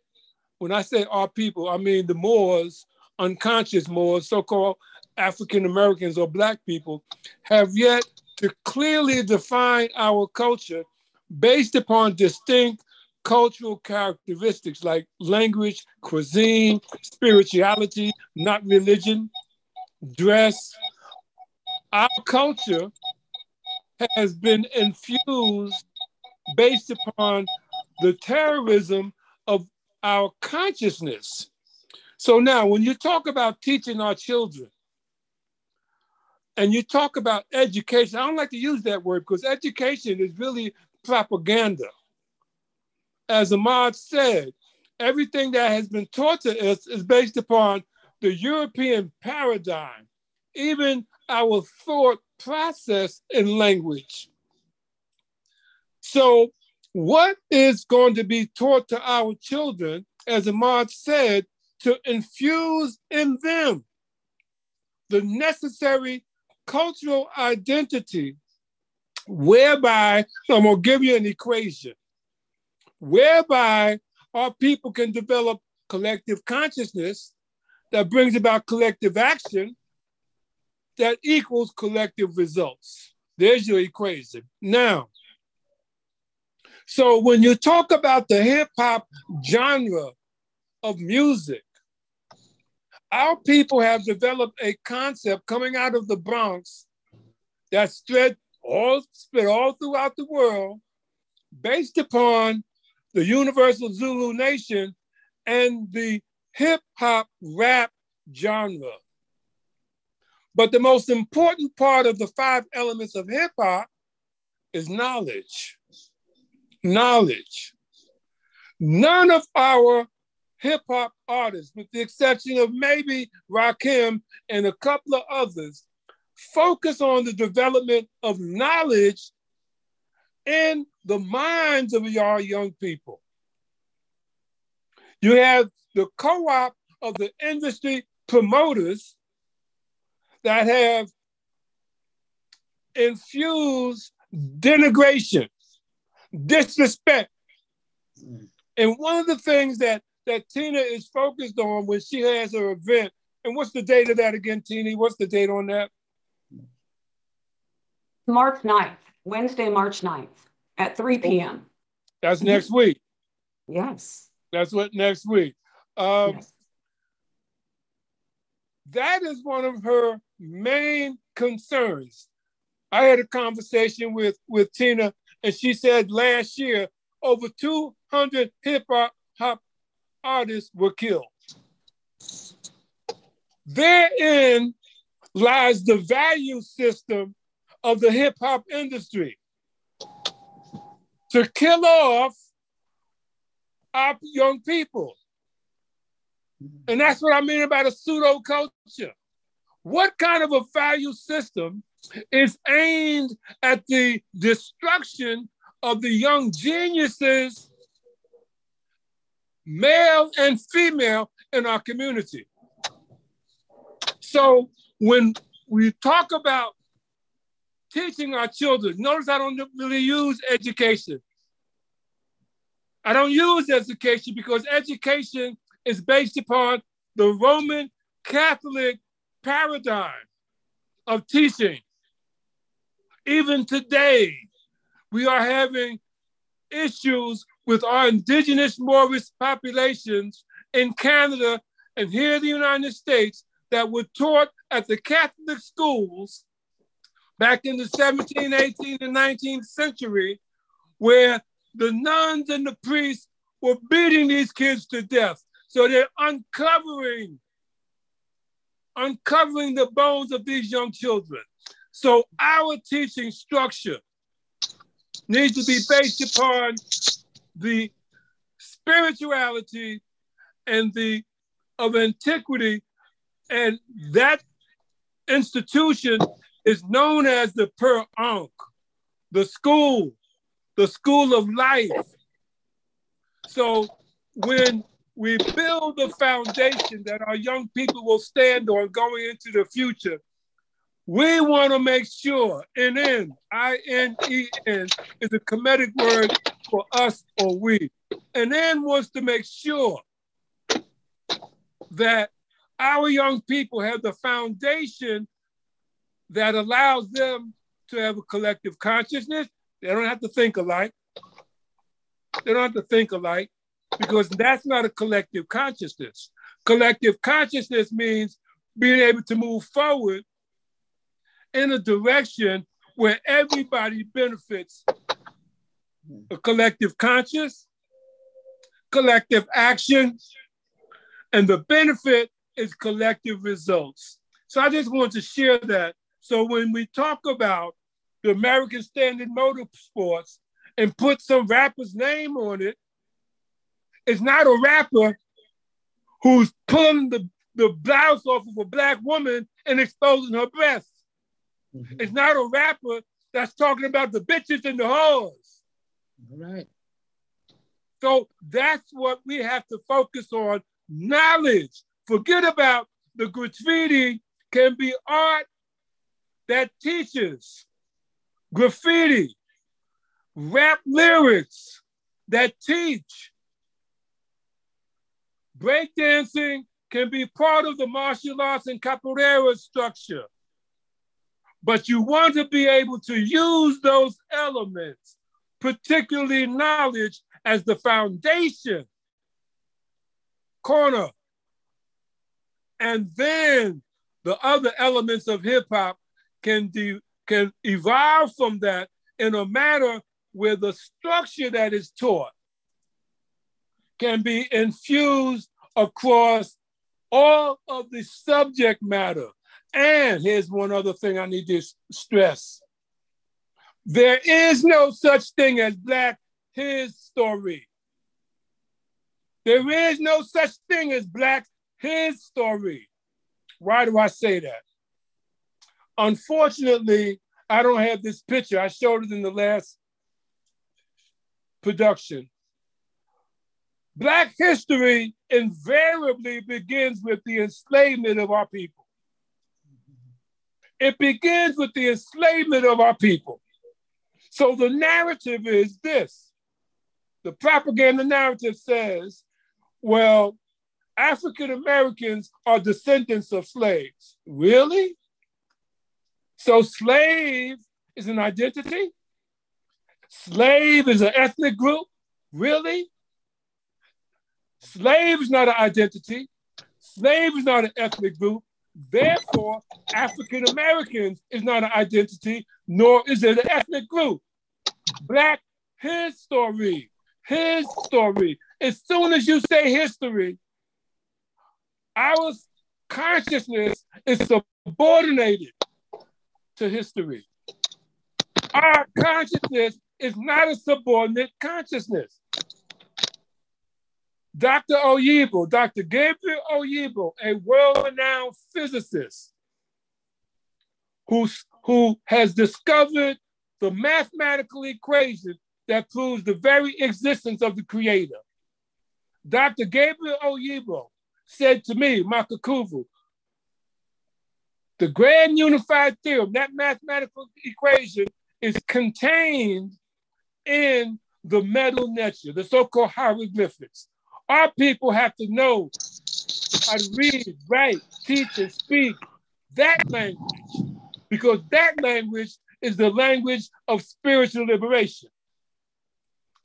when I say our people, I mean the Moors, unconscious Moors, so called African Americans or Black people, have yet to clearly define our culture based upon distinct cultural characteristics like language, cuisine, spirituality, not religion, dress. Our culture has been infused based upon the terrorism of our consciousness. So now, when you talk about teaching our children, and you talk about education, I don't like to use that word because education is really propaganda. As Ahmad said, everything that has been taught to us is based upon the European paradigm, even our thought process in language. So, what is going to be taught to our children, as Ahmad said, to infuse in them the necessary cultural identity, whereby I'm going to give you an equation, whereby our people can develop collective consciousness that brings about collective action that equals collective results. There's your equation. Now, so when you talk about the hip hop genre of music, our people have developed a concept coming out of the Bronx that's spread all spread all throughout the world, based upon the Universal Zulu Nation and the hip hop rap genre. But the most important part of the five elements of hip hop is knowledge. Knowledge. None of our hip hop artists, with the exception of maybe Rakim and a couple of others, focus on the development of knowledge in the minds of our young people. You have the co op of the industry promoters that have infused denigration, disrespect, mm. And one of the things that that Tina is focused on when she has her event, and what's the date of that again, Tina? What's the date on that? March 9th, Wednesday, March 9th at 3 p.m. That's next week. Yes. That's what next week. Um, yes. That is one of her main concerns. I had a conversation with, with Tina, and she said last year over 200 hip hop artists were killed. Therein lies the value system of the hip hop industry to kill off our young people. And that's what I mean about a pseudo culture. What kind of a value system is aimed at the destruction of the young geniuses, male and female, in our community? So when we talk about teaching our children, notice I don't really use education. I don't use education because education is based upon the Roman Catholic paradigm of teaching. Even today, we are having issues with our indigenous Moorish populations in Canada and here in the United States that were taught at the Catholic schools back in the 17th, 18th, and 19th century, where the nuns and the priests were beating these kids to death. So they're uncovering, uncovering the bones of these young children. So our teaching structure needs to be based upon the spirituality and the of antiquity, and that institution is known as the Per Ankh, the school the school of life. So when we build the foundation that our young people will stand on going into the future, we want to make sure, N-N, I-N-E-N is a comedic word for us or we. And then wants to make sure that our young people have the foundation that allows them to have a collective consciousness they don't have to think alike. They don't have to think alike because that's not a collective consciousness. Collective consciousness means being able to move forward in a direction where everybody benefits a collective conscious, collective action, and the benefit is collective results. So I just want to share that. So when we talk about the American Standard Motorsports and put some rapper's name on it, it's not a rapper who's pulling the, the blouse off of a black woman and exposing her breasts. Mm-hmm. It's not a rapper that's talking about the bitches and the hoes. All right. So that's what we have to focus on knowledge. Forget about the graffiti can be art that teaches graffiti, rap lyrics that teach. Breakdancing can be part of the martial arts and capoeira structure. But you want to be able to use those elements, particularly knowledge, as the foundation corner. And then the other elements of hip hop can, de- can evolve from that in a manner where the structure that is taught can be infused across all of the subject matter. And here's one other thing I need to stress. There is no such thing as Black His Story. There is no such thing as Black His Story. Why do I say that? Unfortunately, I don't have this picture. I showed it in the last production. Black history invariably begins with the enslavement of our people. It begins with the enslavement of our people. So the narrative is this the propaganda narrative says, well, African Americans are descendants of slaves. Really? So slave is an identity? Slave is an ethnic group? Really? Slave is not an identity. Slave is not an ethnic group. Therefore, African Americans is not an identity, nor is it an ethnic group. Black his story, his story. As soon as you say history, our consciousness is subordinated to history. Our consciousness is not a subordinate consciousness. Dr. Oyibo, Dr. Gabriel Oyibo, a world-renowned physicist who, who has discovered the mathematical equation that proves the very existence of the creator. Dr. Gabriel Oyibo said to me, Makakuvu, the grand unified theorem, that mathematical equation is contained in the Medu Neter, the so-called hieroglyphics. Our people have to know how to read, write, teach, and speak that language because that language is the language of spiritual liberation.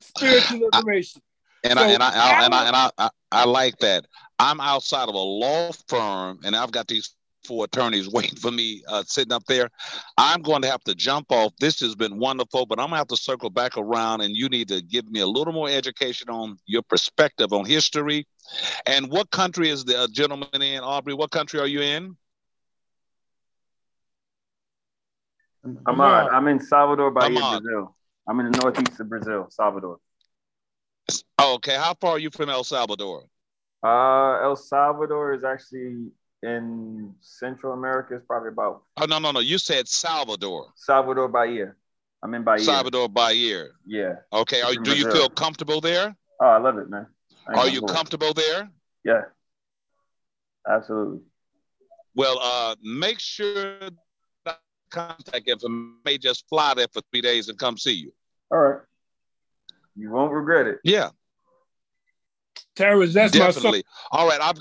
Spiritual liberation. And, so I, and, I, I, and, I, and I, I, I like that. I'm outside of a law firm and I've got these four attorneys waiting for me uh, sitting up there. I'm going to have to jump off. This has been wonderful, but I'm going to have to circle back around and you need to give me a little more education on your perspective on history. And what country is the uh, gentleman in, Aubrey? What country are you in? I'm on. I'm in Salvador Bahia, Brazil. I'm in the northeast of Brazil, Salvador. Okay. How far are you from El Salvador? Uh, El Salvador is actually in Central America. It's probably about. Oh no, no, no! You said Salvador. Salvador Bahia. I'm in Bahia. Salvador Bahia. Yeah. Okay. Are, do you feel comfortable there? Oh, I love it, man. Are you comfortable there? Yeah. Absolutely. Well, uh, make sure that contact information may just fly there for three days and come see you. All right. You won't regret it. Yeah. Terrence, that's Definitely. my son. All right. I've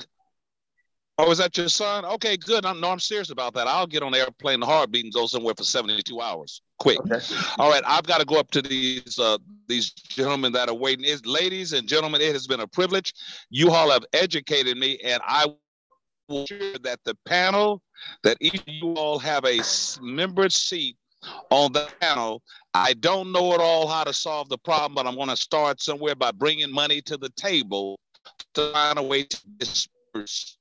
Oh, is that your son? Okay, good. I'm, no, I'm serious about that. I'll get on the airplane, the heartbeat, and go somewhere for 72 hours. Quick. Okay. All right, I've got to go up to these uh, these gentlemen that are waiting. Is ladies and gentlemen, it has been a privilege. You all have educated me, and I will sure that the panel, that each of you all have a member seat on the panel. I don't know at all how to solve the problem, but I'm going to start somewhere by bringing money to the table to find a way to disperse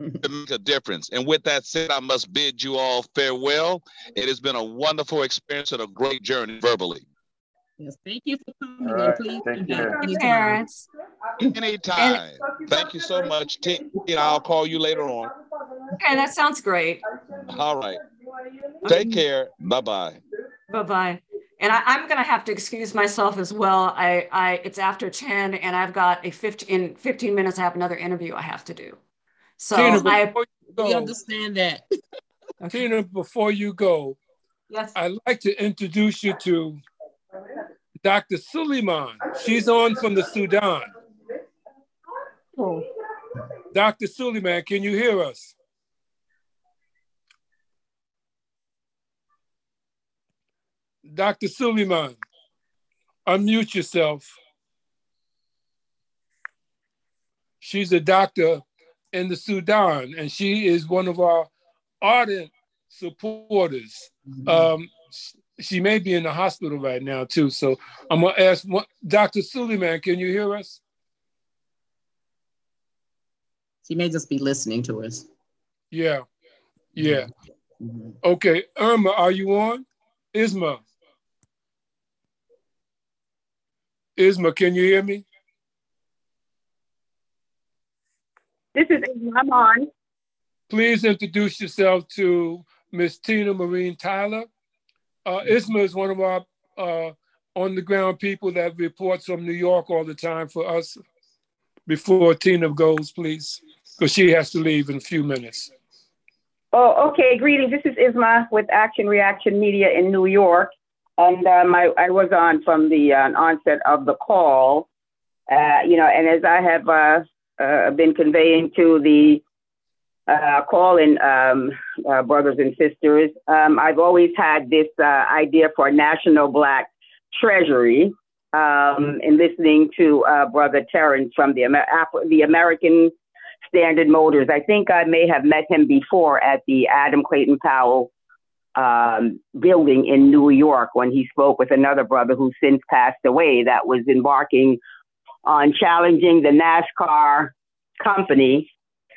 to make a difference. And with that said, I must bid you all farewell. It has been a wonderful experience and a great journey verbally. Yes, thank you for coming. All right. Please thank you. Parents. Anytime. thank you so much. T- I'll call you later on. Okay, that sounds great. All right. Take care. Bye bye. Bye bye. And I, am going to have to excuse myself as well. I, I, it's after 10 and I've got a 15, in 15 minutes, I have another interview I have to do. So Tina, I go, we understand that. *laughs* Tina, before you go, yes. I'd like to introduce you to Dr. Suleiman. She's on from the Sudan. Oh. Dr. Suleiman, can you hear us? Dr. Suleiman, unmute yourself. She's a doctor in the Sudan, and she is one of our ardent supporters. Mm-hmm. Um, she may be in the hospital right now too. So I'm gonna ask Dr. Suleiman, can you hear us? She may just be listening to us. Yeah, yeah. Mm-hmm. Okay, Irma, are you on? Isma. Isma, can you hear me? This is I'm on. Please introduce yourself to Miss Tina Marine Tyler. Uh, Isma is one of our uh, on the ground people that reports from New York all the time for us. Before Tina goes, please, because she has to leave in a few minutes. Oh, okay. Greetings. This is Isma with Action Reaction Media in New York. And um, I, I was on from the uh, onset of the call, uh, you know, and as I have uh, uh, been conveying to the uh, calling um, uh, brothers and sisters, um, I've always had this uh, idea for a national Black treasury. Um, and listening to uh, Brother Terrence from the, Amer- the American Standard Motors, I think I may have met him before at the Adam Clayton Powell um, building in New York when he spoke with another brother who since passed away that was embarking on challenging the NASCAR company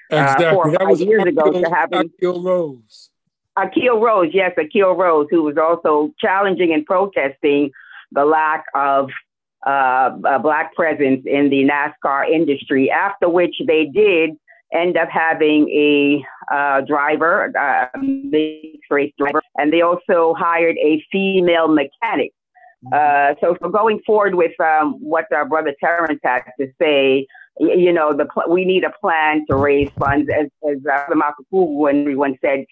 Exactly. uh, four or that five was years ago Akil, to having Akil Rose. Akil Rose, yes, Akil Rose, who was also challenging and protesting the lack of uh, a black presence in the NASCAR industry. After which they did end up having a uh, driver, uh, mixed race driver, and they also hired a female mechanic. Uh, so, so going forward with um, what our brother Terrence had to say, you know, the pl- we need a plan to raise funds, as as uh, Makapugu and everyone said.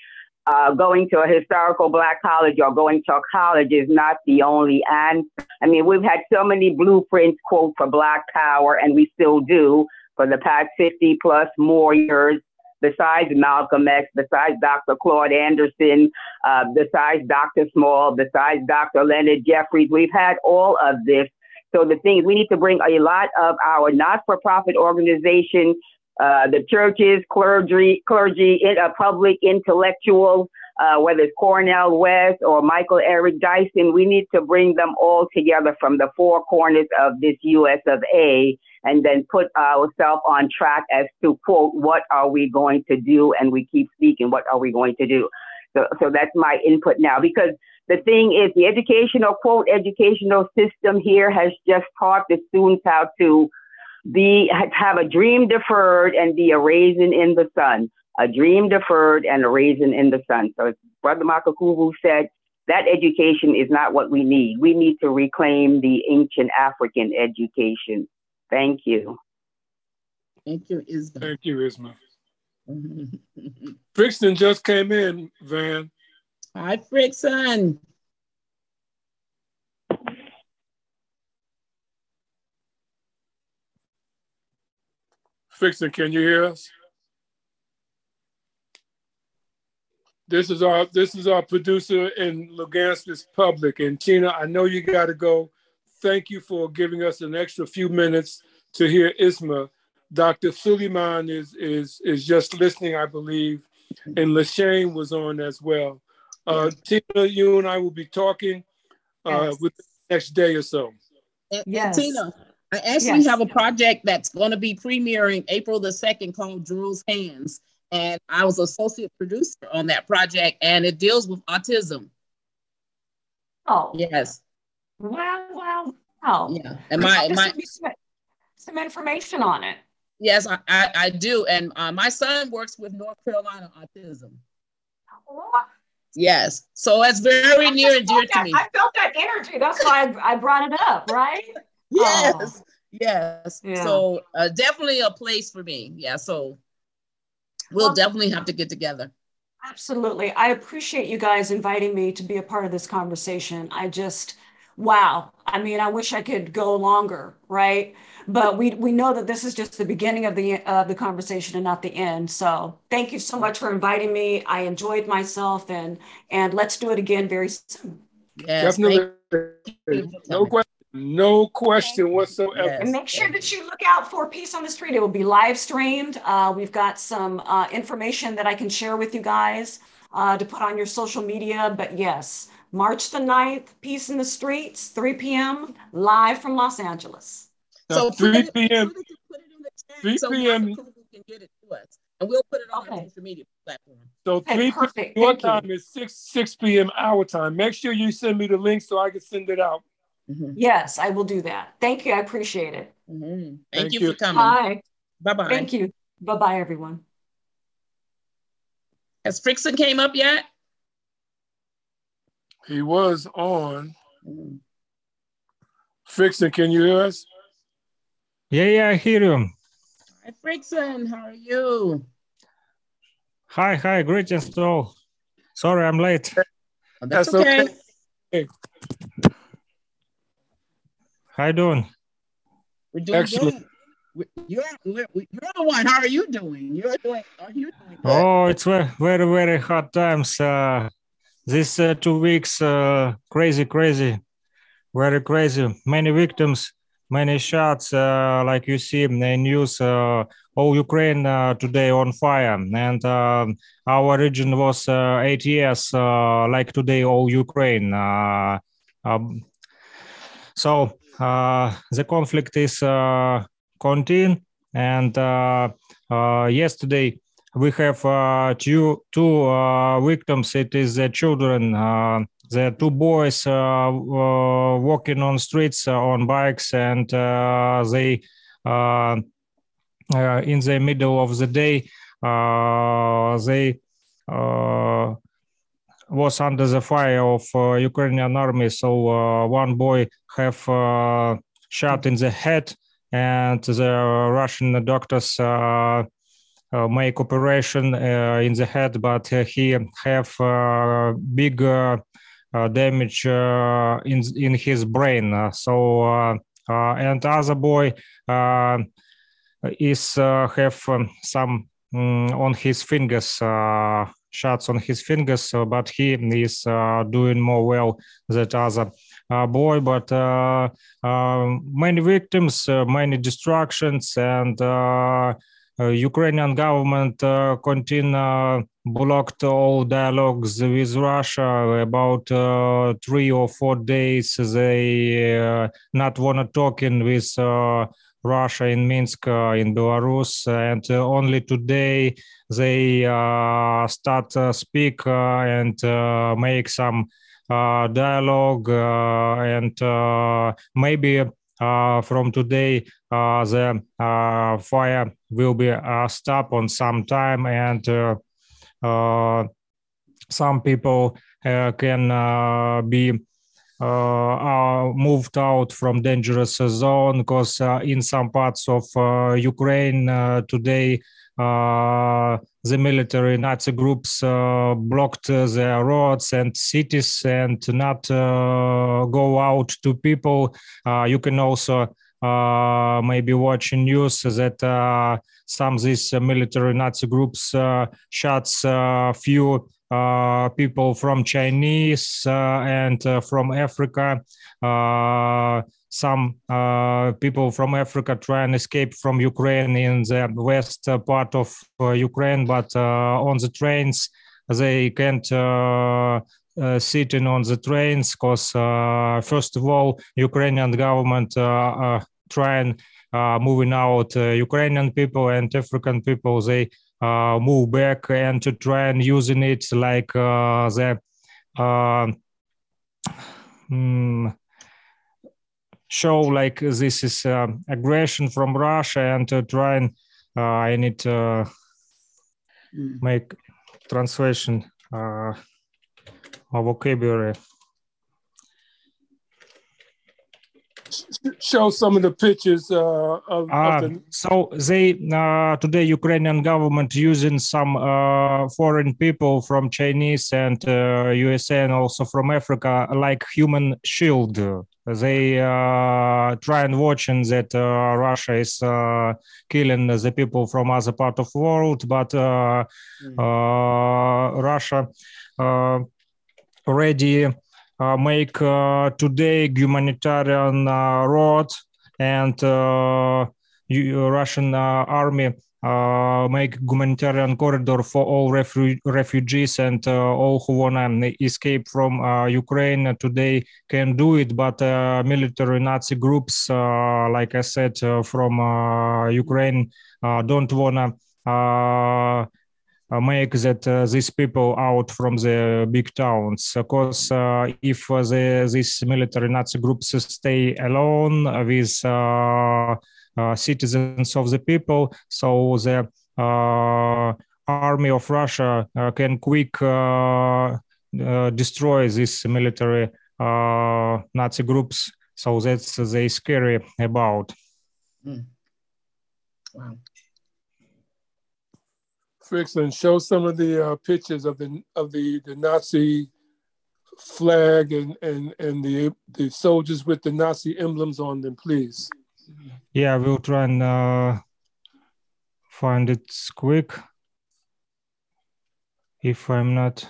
Uh, going to a historical black college or going to a college is not the only answer. I mean, we've had so many blueprints, quote, for black power, and we still do for the past 50 plus more years, besides Malcolm X, besides Dr. Claude Anderson, uh, besides Dr. Small, besides Dr. Leonard Jeffries. We've had all of this. So the thing is, we need to bring a lot of our not-for-profit organization, uh, the churches, clergy, clergy, in, public intellectuals, uh, whether it's Cornel West or Michael Eric Dyson, we need to bring them all together from the four corners of this US of A and then put ourselves on track as to quote, what are we going to do? And we keep speaking, what are we going to do? So, so that's my input now because the thing is the educational quote educational system here has just taught the students how to be have a dream deferred and be a raisin in the sun a dream deferred and a raisin in the sun. So as Brother Makakuvu said, that education is not what we need. We need to reclaim the ancient African education. Thank you. Thank you, Isma. Thank you, Isma. *laughs* Brixton just came in, Van. Hi, Frickson. Brixton, can you hear us? This is our this is our producer in Lugansk's Public. And Tina, I know you got to go. Thank you for giving us an extra few minutes to hear Isma. Dr. Suleiman is is is just listening, I believe, and Lashane was on as well. Uh, Tina, you and I will be talking uh, Yes. with the next day or so. And, and Yes. Tina, I actually Yes. have a project that's going to be premiering April the 2nd called Drew's Hands. And I was associate producer on that project, and it deals with autism. Oh, Yes. wow, wow, wow. Yeah. And my, my some, some information on it. yes, I, I, I do. And uh, my son works with North Carolina Autism. What? Yes. So it's very I near and dear felt to me. I felt that energy. That's why I, I brought it up, right? *laughs* Yes. Yes. Yeah. So uh, definitely a place for me. Yeah. So we'll Well- definitely have to get together. Absolutely. I appreciate you guys inviting me to be a part of this conversation. I just, wow. I mean, I wish I could go longer, right? But we we know that this is just the beginning of the of the conversation and not the end. So thank you so much for inviting me. I enjoyed myself and and let's do it again very soon. Yes. Definitely. No question. No question whatsoever. Yes. And make sure that you look out for Peace on the Street. It will be live streamed. Uh, we've got some uh, information that I can share with you guys uh, to put on your social media. But yes, March the 9th, Peace in the Streets, 3 p.m., live from Los Angeles. So, put 3 it- p.m. put it- put it in the chat 3 so p.m. Dr. Can get it to us, and we'll put it on our social media platform. So Okay, 3 p.m. your Thank you. time is 6 6 p.m. our time. Make sure you send me the link so I can send it out. Mhm. Yes, I will do that. Thank you. I appreciate it. Mhm. Thank, Thank you, you. for coming. Bye. Bye bye. Thank you. Bye bye, everyone. Has Frickson came up yet? He was on. Mhm. Fixing, can you hear us? Yeah, yeah, I hear you. Hi, Frickson. How are you? Hi, hi, greetings to all. Sorry, I'm late. Oh, that's, That's okay. okay. How you doing? We're doing Excellent. good. We- You're, we're- we- you're the one. How are you doing? You're doing. Are you doing good? Oh, it's ve- very, very hard times. Uh, this uh, two weeks, uh, crazy, crazy, very crazy. Many victims, many shots. Uh, like you see in the news, uh, all Ukraine uh, today on fire, and um our region was uh, eight years. Uh, like today, all Ukraine. Uh, um, so uh, the conflict is uh, continuing, and uh, uh, yesterday we have uh, two two uh, victims. It is the children. Uh, the two boys uh, uh, walking on streets uh, on bikes, and uh, they uh, uh, in the middle of the day uh, they uh, was under the fire of uh, Ukrainian army. So uh, one boy have uh, shot in the head, and the Russian doctors uh, uh, make operation uh, in the head, but he have big damage in in his brain. So and other boy is have um, some mm, on his fingers. Shots on his fingers, uh, but he is uh, doing more well than other uh, boy. But uh, many victims, many destructions, and Ukrainian government continue blocked all dialogues with Russia about uh, three or four days. They uh, not wanna talking with uh, Russia in Minsk uh, in Belarus, and uh, only today they uh, start uh, speak uh, and uh, make some uh, dialogue uh, and uh, maybe uh, from today uh, the uh, fire will be uh, stopped on some time and uh, uh, some people uh, can uh, be uh, are moved out from dangerous zone because uh, in some parts of uh, Ukraine uh, today uh, the military Nazi groups uh, blocked uh, the roads and cities and not uh, go out to people. Uh, you can also uh, maybe watching news that uh, some of these uh, military Nazi groups uh, shots a few uh, people from Chinese uh, and uh, from Africa. Uh, some uh, people from Africa try and escape from Ukraine in the west uh, part of Ukraine, but on the trains they can't uh, sitting on the trains because uh, first of all Ukrainian government uh, try and uh, moving out Ukrainian people and African people they uh, move back and to try and using it like uh, the uh, mm, show like this is uh, aggression from Russia and to try and uh, I need to Mm. make translation uh, vocabulary. Show some of the pictures uh, of, Ah, of the. so they uh, today Ukrainian government using some uh, foreign people from Chinese and uh, USA and also from Africa like human shield. They uh, try and watching that uh, Russia is uh, killing the people from other part of world, but uh, uh, Russia uh, already uh, make uh, today humanitarian uh, road and uh, Russian uh, army uh, make humanitarian corridor for all refu- refugees and uh, all who wanna escape from uh, Ukraine today can do it. But uh, military Nazi groups, uh, like I said, uh, from uh, Ukraine, uh, don't wanna. Uh, make that uh, these people out from the big towns because uh, if uh, the, these military Nazi groups stay alone with uh, uh, citizens of the people, so the army of Russia can quick destroy these military Nazi groups. So that's they scary about. Hmm. Wow. Fix and show some of the uh, pictures of the of the the Nazi flag and, and, and the, the soldiers with the Nazi emblems on them, please? Yeah, we'll try and uh, find it quick. If I'm not,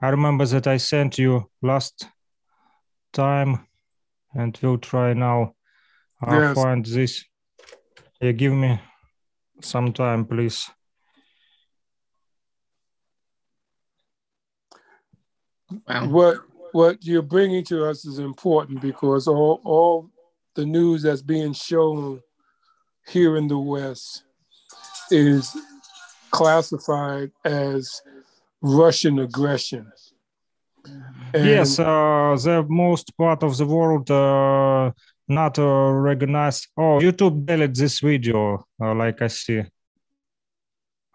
I remember that I sent you last time, and we'll try now. I'll Yes. find this. Yeah, give me some time, please. What what you're bringing to us is important because all all the news that's being shown here in the West is classified as Russian aggression. And yes, uh, the most part of the world uh, not uh, recognized. Oh, YouTube deleted this video, uh, like I see.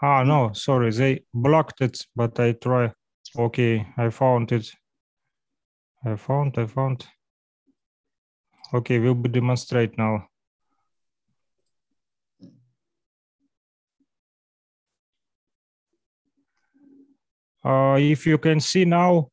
Ah, no, sorry, they blocked it, but I try. Okay, I found it. I found, I found. Okay, we'll be demonstrate now. Uh, if you can see now,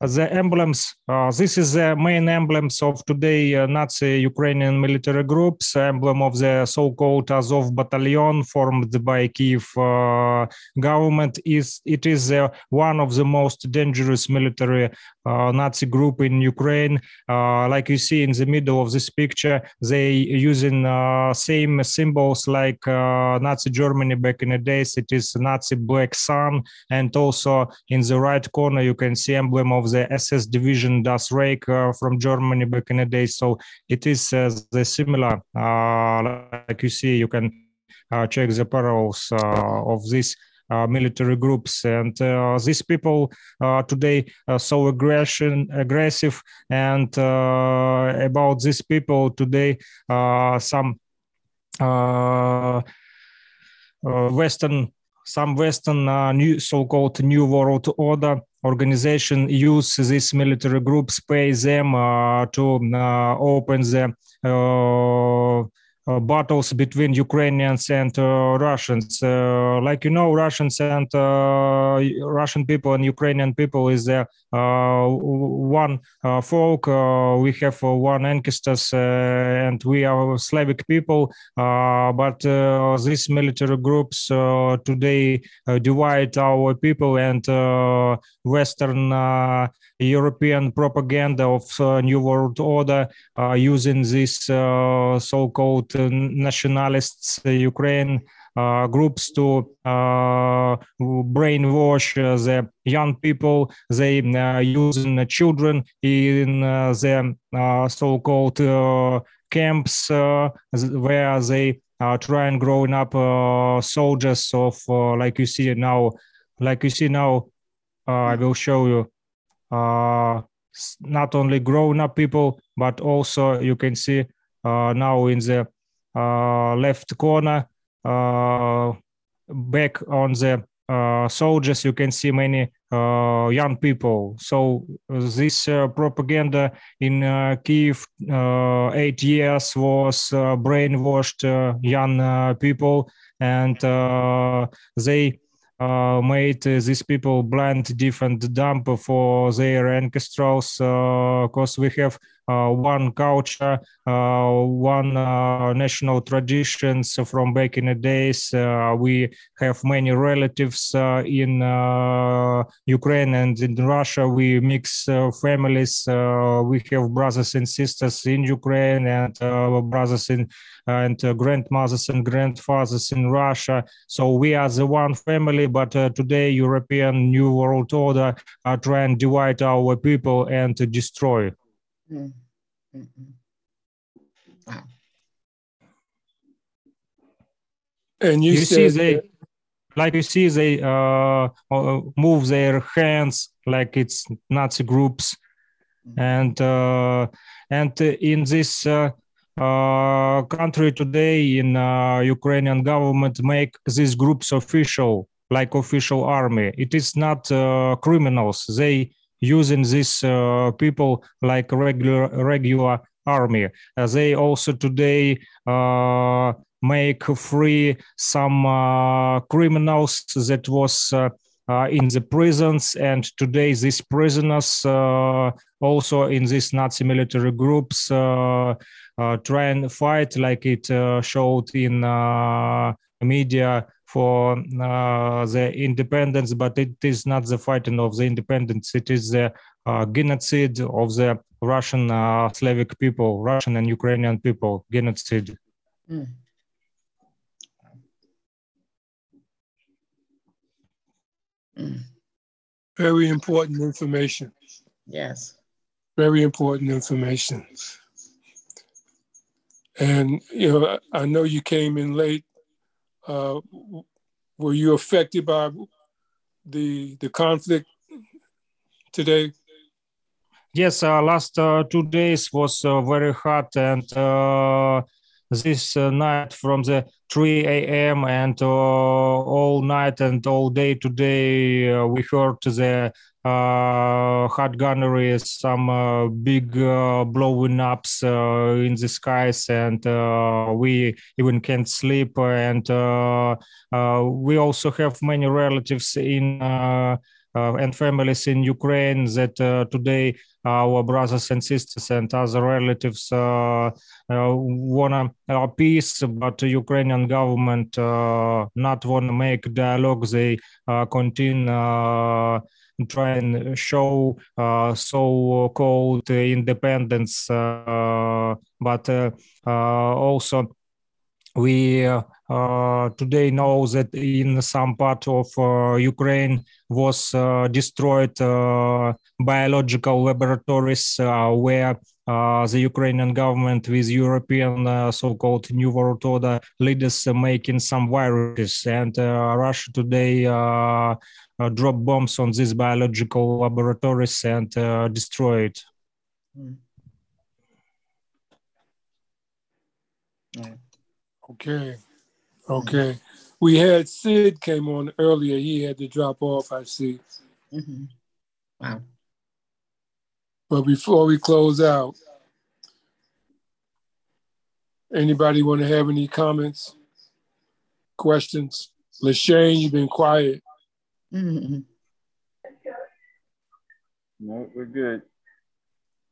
the emblems. Uh, this is the main emblems of today uh, Nazi Ukrainian military groups. Emblem of the so-called Azov battalion formed by Kiev uh, government. Is it is uh, one of the most dangerous military Nazi group in Ukraine. Uh, like you see in the middle of this picture, they using uh, same symbols like uh, Nazi Germany back in the days. It is Nazi black sun, and also in the right corner you can see emblem of the SS division Das Reich uh, from Germany back in the days. So it is uh, the similar. Uh, like you see, you can uh, check the parallels uh, of this uh, military groups. And uh, these people uh, today are so aggression aggressive. And uh, about these people today uh, some uh, uh, western some western uh, new so-called new world order organization use these military groups pay them uh, to uh, open the uh, uh, battles between Ukrainians and uh, Russians. Uh, like you know, Russians and uh, Russian people and Ukrainian people is uh, uh, one uh, folk. Uh, we have uh, one ancestors, uh, and we are Slavic people. Uh, but uh, these military groups uh, today uh, divide our people and uh, Western uh, European propaganda of uh, New World Order uh, using these uh, so-called nationalists, Ukraine uh, groups to uh, brainwash uh, the young people. They using children in the so-called camps where they try and growing up soldiers of, like you see now, like you see now. I will show you uh, not only grown up people, but also you can see uh, now in the uh, left corner, uh, back on the uh, soldiers, you can see many uh, young people. So this propaganda in uh, Kiev eight years was brainwashed young people, and uh, they uh, made uh, these people blend different dump for their ancestors because we have uh, one culture, uh, one uh, national traditions from back in the days. Uh, we have many relatives uh, in uh, Ukraine and in Russia. We mix uh, families. Uh, we have brothers and sisters in Ukraine and uh, brothers in and uh, grandmothers and grandfathers in Russia. So we are the one family, but uh, today European New World Order are trying to divide our people and destroy. Mm. Mm-mm. Wow. And you, You, see, said they that- like you see they uh, uh, move their hands like it's Nazi groups, and uh, and in this uh, uh, country today, in uh, Ukrainian government, make these groups official, like official army. It is not uh, criminals. They using these uh, people like regular regular army. Uh, they also today uh, make free some criminals that was uh, in the prisons, and today these prisoners uh, also in these Nazi military groups uh, try and fight like it showed in media for uh, the independence, but it is not the fighting of the independence. It is the uh, genocide of the Russian uh, Slavic people, Russian and Ukrainian people, genocide. Mm. Very important information. Yes. Very important information. And, you know, I know you came in late uh, were you affected by the the conflict today? Yes, uh, last uh, two days was uh, very hot, and uh, this uh, night from the 3 a.m. and all night and all day today, we heard the uh, hot gunnery, some uh, big uh, blowing ups uh, in the skies, and uh, we even can't sleep. And uh, we also have many relatives in and families in Ukraine that today our brothers and sisters and other relatives want uh, peace, but the Ukrainian government not want to make dialogue. They continue try and show uh, so-called independence, uh, but uh, also we uh, today know that in some part of uh, Ukraine was uh, destroyed biological laboratories where the Ukrainian government with European so-called New World Order leaders making some viruses and Russia today uh, drop bombs on these biological laboratories and uh, destroy it. Mm. Okay. Okay. We had Sid came on earlier. He had to drop off, I see. Mm-hmm. Wow. But before we close out, anybody want to have any comments, questions? Lashane, you've been quiet. Mm-hmm. No, we're good.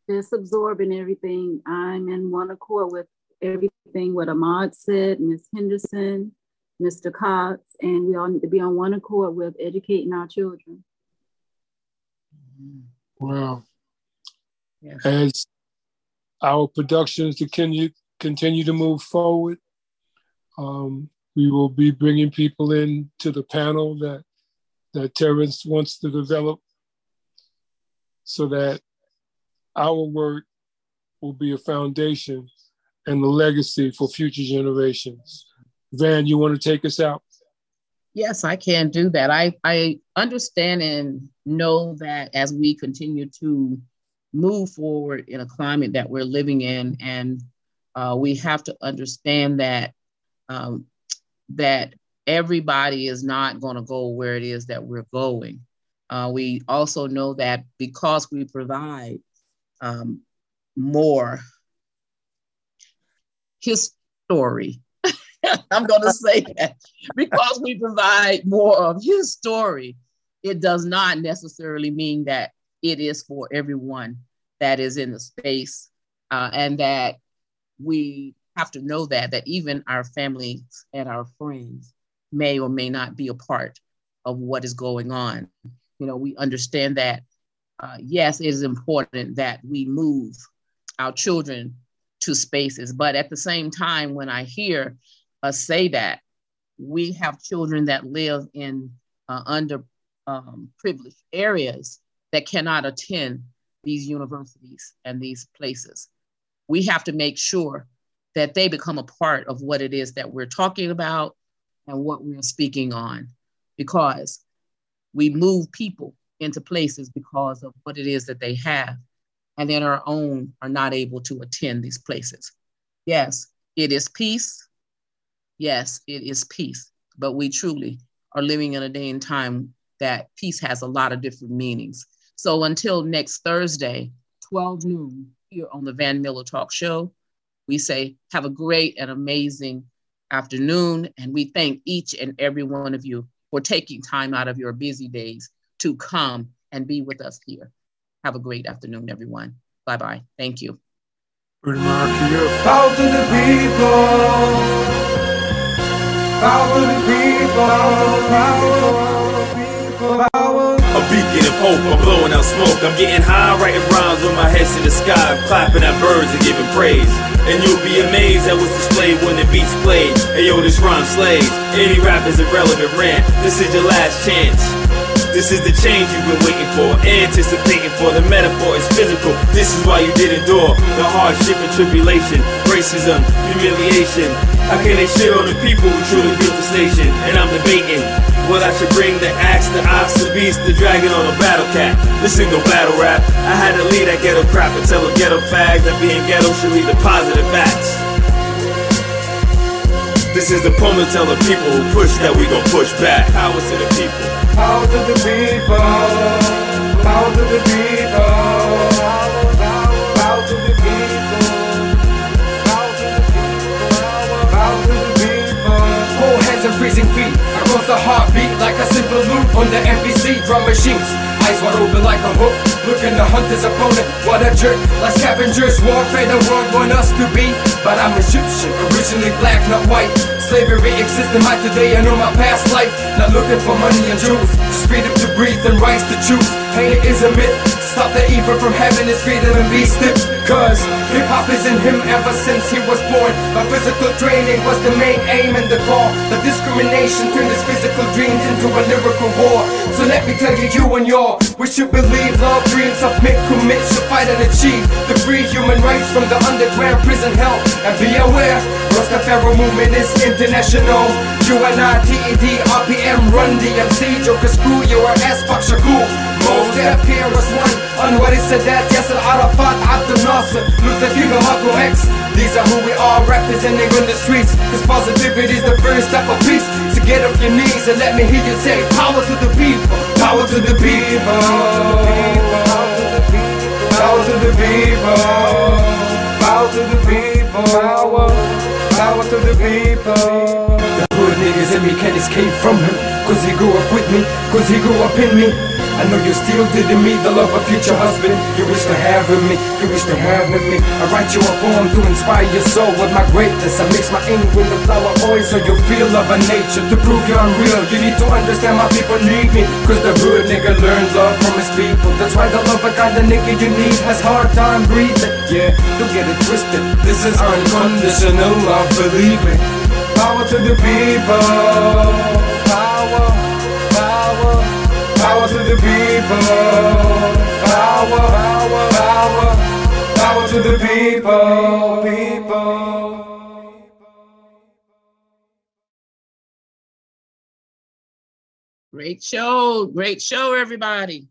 Just absorbing everything. I'm in one accord with everything what Ahmad said, Ms. Henderson, Mr. Cox, and we all need to be on one accord with educating our children. Well, yes. as our productions continue continue to move forward, um, we will be bringing people in to the panel that that Terrence wants to develop so that our work will be a foundation and the legacy for future generations. Van, you want to take us out? Yes, I can do that. I, I understand and know that as we continue to move forward in a climate that we're living in, and uh, we have to understand that um, that everybody is not going to go where it is that we're going. Uh, we also know that because we provide um, more his story, *laughs* I'm going to say that because we provide more of his story, it does not necessarily mean that it is for everyone that is in the space, uh, and that we have to know that that even our families and our friends may or may not be a part of what is going on. You know, we understand that, uh, yes, it is important that we move our children to spaces, but at the same time, when I hear us say that, we have children that live in uh, under um, privileged areas that cannot attend these universities and these places. We have to make sure that they become a part of what it is that we're talking about and what we're speaking on because we move people into places because of what it is that they have and then our own are not able to attend these places. Yes it is peace. Yes it is peace. But we truly are living in a day and time that peace has a lot of different meanings so until next thursday 12 noon here on the van miller talk show we say have a great and amazing afternoon, and we thank each and every one of you for taking time out of your busy days to come and be with us here. Have a great afternoon, everyone. Bye bye. Thank you. Bow to the people. Bow to the people. Bow, power. A beacon of hope, I'm blowing out smoke. I'm getting high, writing rhymes with my head to the sky. I'm clapping at birds and giving praise. And you'll be amazed at what's displayed when the beats played. Hey yo, this rhyme slays. Any rap is irrelevant rant. This is your last chance. This is the change you've been waiting for, anticipating for. The metaphor is physical. This is why you did endure the hardship and tribulation, racism, humiliation. How can they shit on the people who truly built this nation? And I'm debating what I should bring the axe, the ox, the beast, the dragon, or the battle cat. This ain't no battle rap. I had to lead that ghetto crap and tell them ghetto fags that being ghetto should lead to positive acts. This is the poem to tell the people who push that we gon' push back. Power to the people. Power to the people. Power to the people. Freezing feet. Across a heartbeat like a simple loop on the MPC drum machines. Eyes wide open like a hook. Looking to hunt his opponent. What a jerk. Like scavengers. Warfare the world want us to be. But I'm Egyptian. Originally black, not white. Slavery exists in my today. I know my past life. Not looking for money and jewels. Just freedom to breathe and rights to choose. Hate is a myth. Stop the evil from having his freedom and be stiff. Cause hip hop is in him ever since he was born. But physical training was the main aim and the call. The discrimination turned his physical dreams into a lyrical war. So let me tell you, you and your, we should believe love, dreams, submit, commit, should fight and achieve the free human rights from the underground prison hell. And be aware, Rastafari movement is international. UNITED, RPM, Run DMC, Joker Screw, your ass, Pak Shakur. Mos Def KRS One, Anwar Sadat, Yasser Arafat, Abdel Nasser, Luther King, and Malcolm X. These are who we are representing on the streets. Cause positivity is the first step of peace. So get off your knees and let me hear you say, Power to the people, power to the people. Power to the people, power to the people, power, power to the people. The hood niggas in me can't escape from him, cause he grew up with me, cause he grew up in me. I know you still didn't meet the love of future husband. You wish to have in me, you wish to have in me. I write you a poem to inspire your soul with my greatness. I mix my ink with the flower oil so you feel love of nature To prove you're unreal, you need to understand my people need me Cause the hood nigga learned love from his people. That's why the love of kind of nigga you need has hard time breathing. Yeah, don't get it twisted, this is unconditional love, believe me. Power to the people Power to the people. Power, power, power, power to the people. People. Great show. Great show, everybody.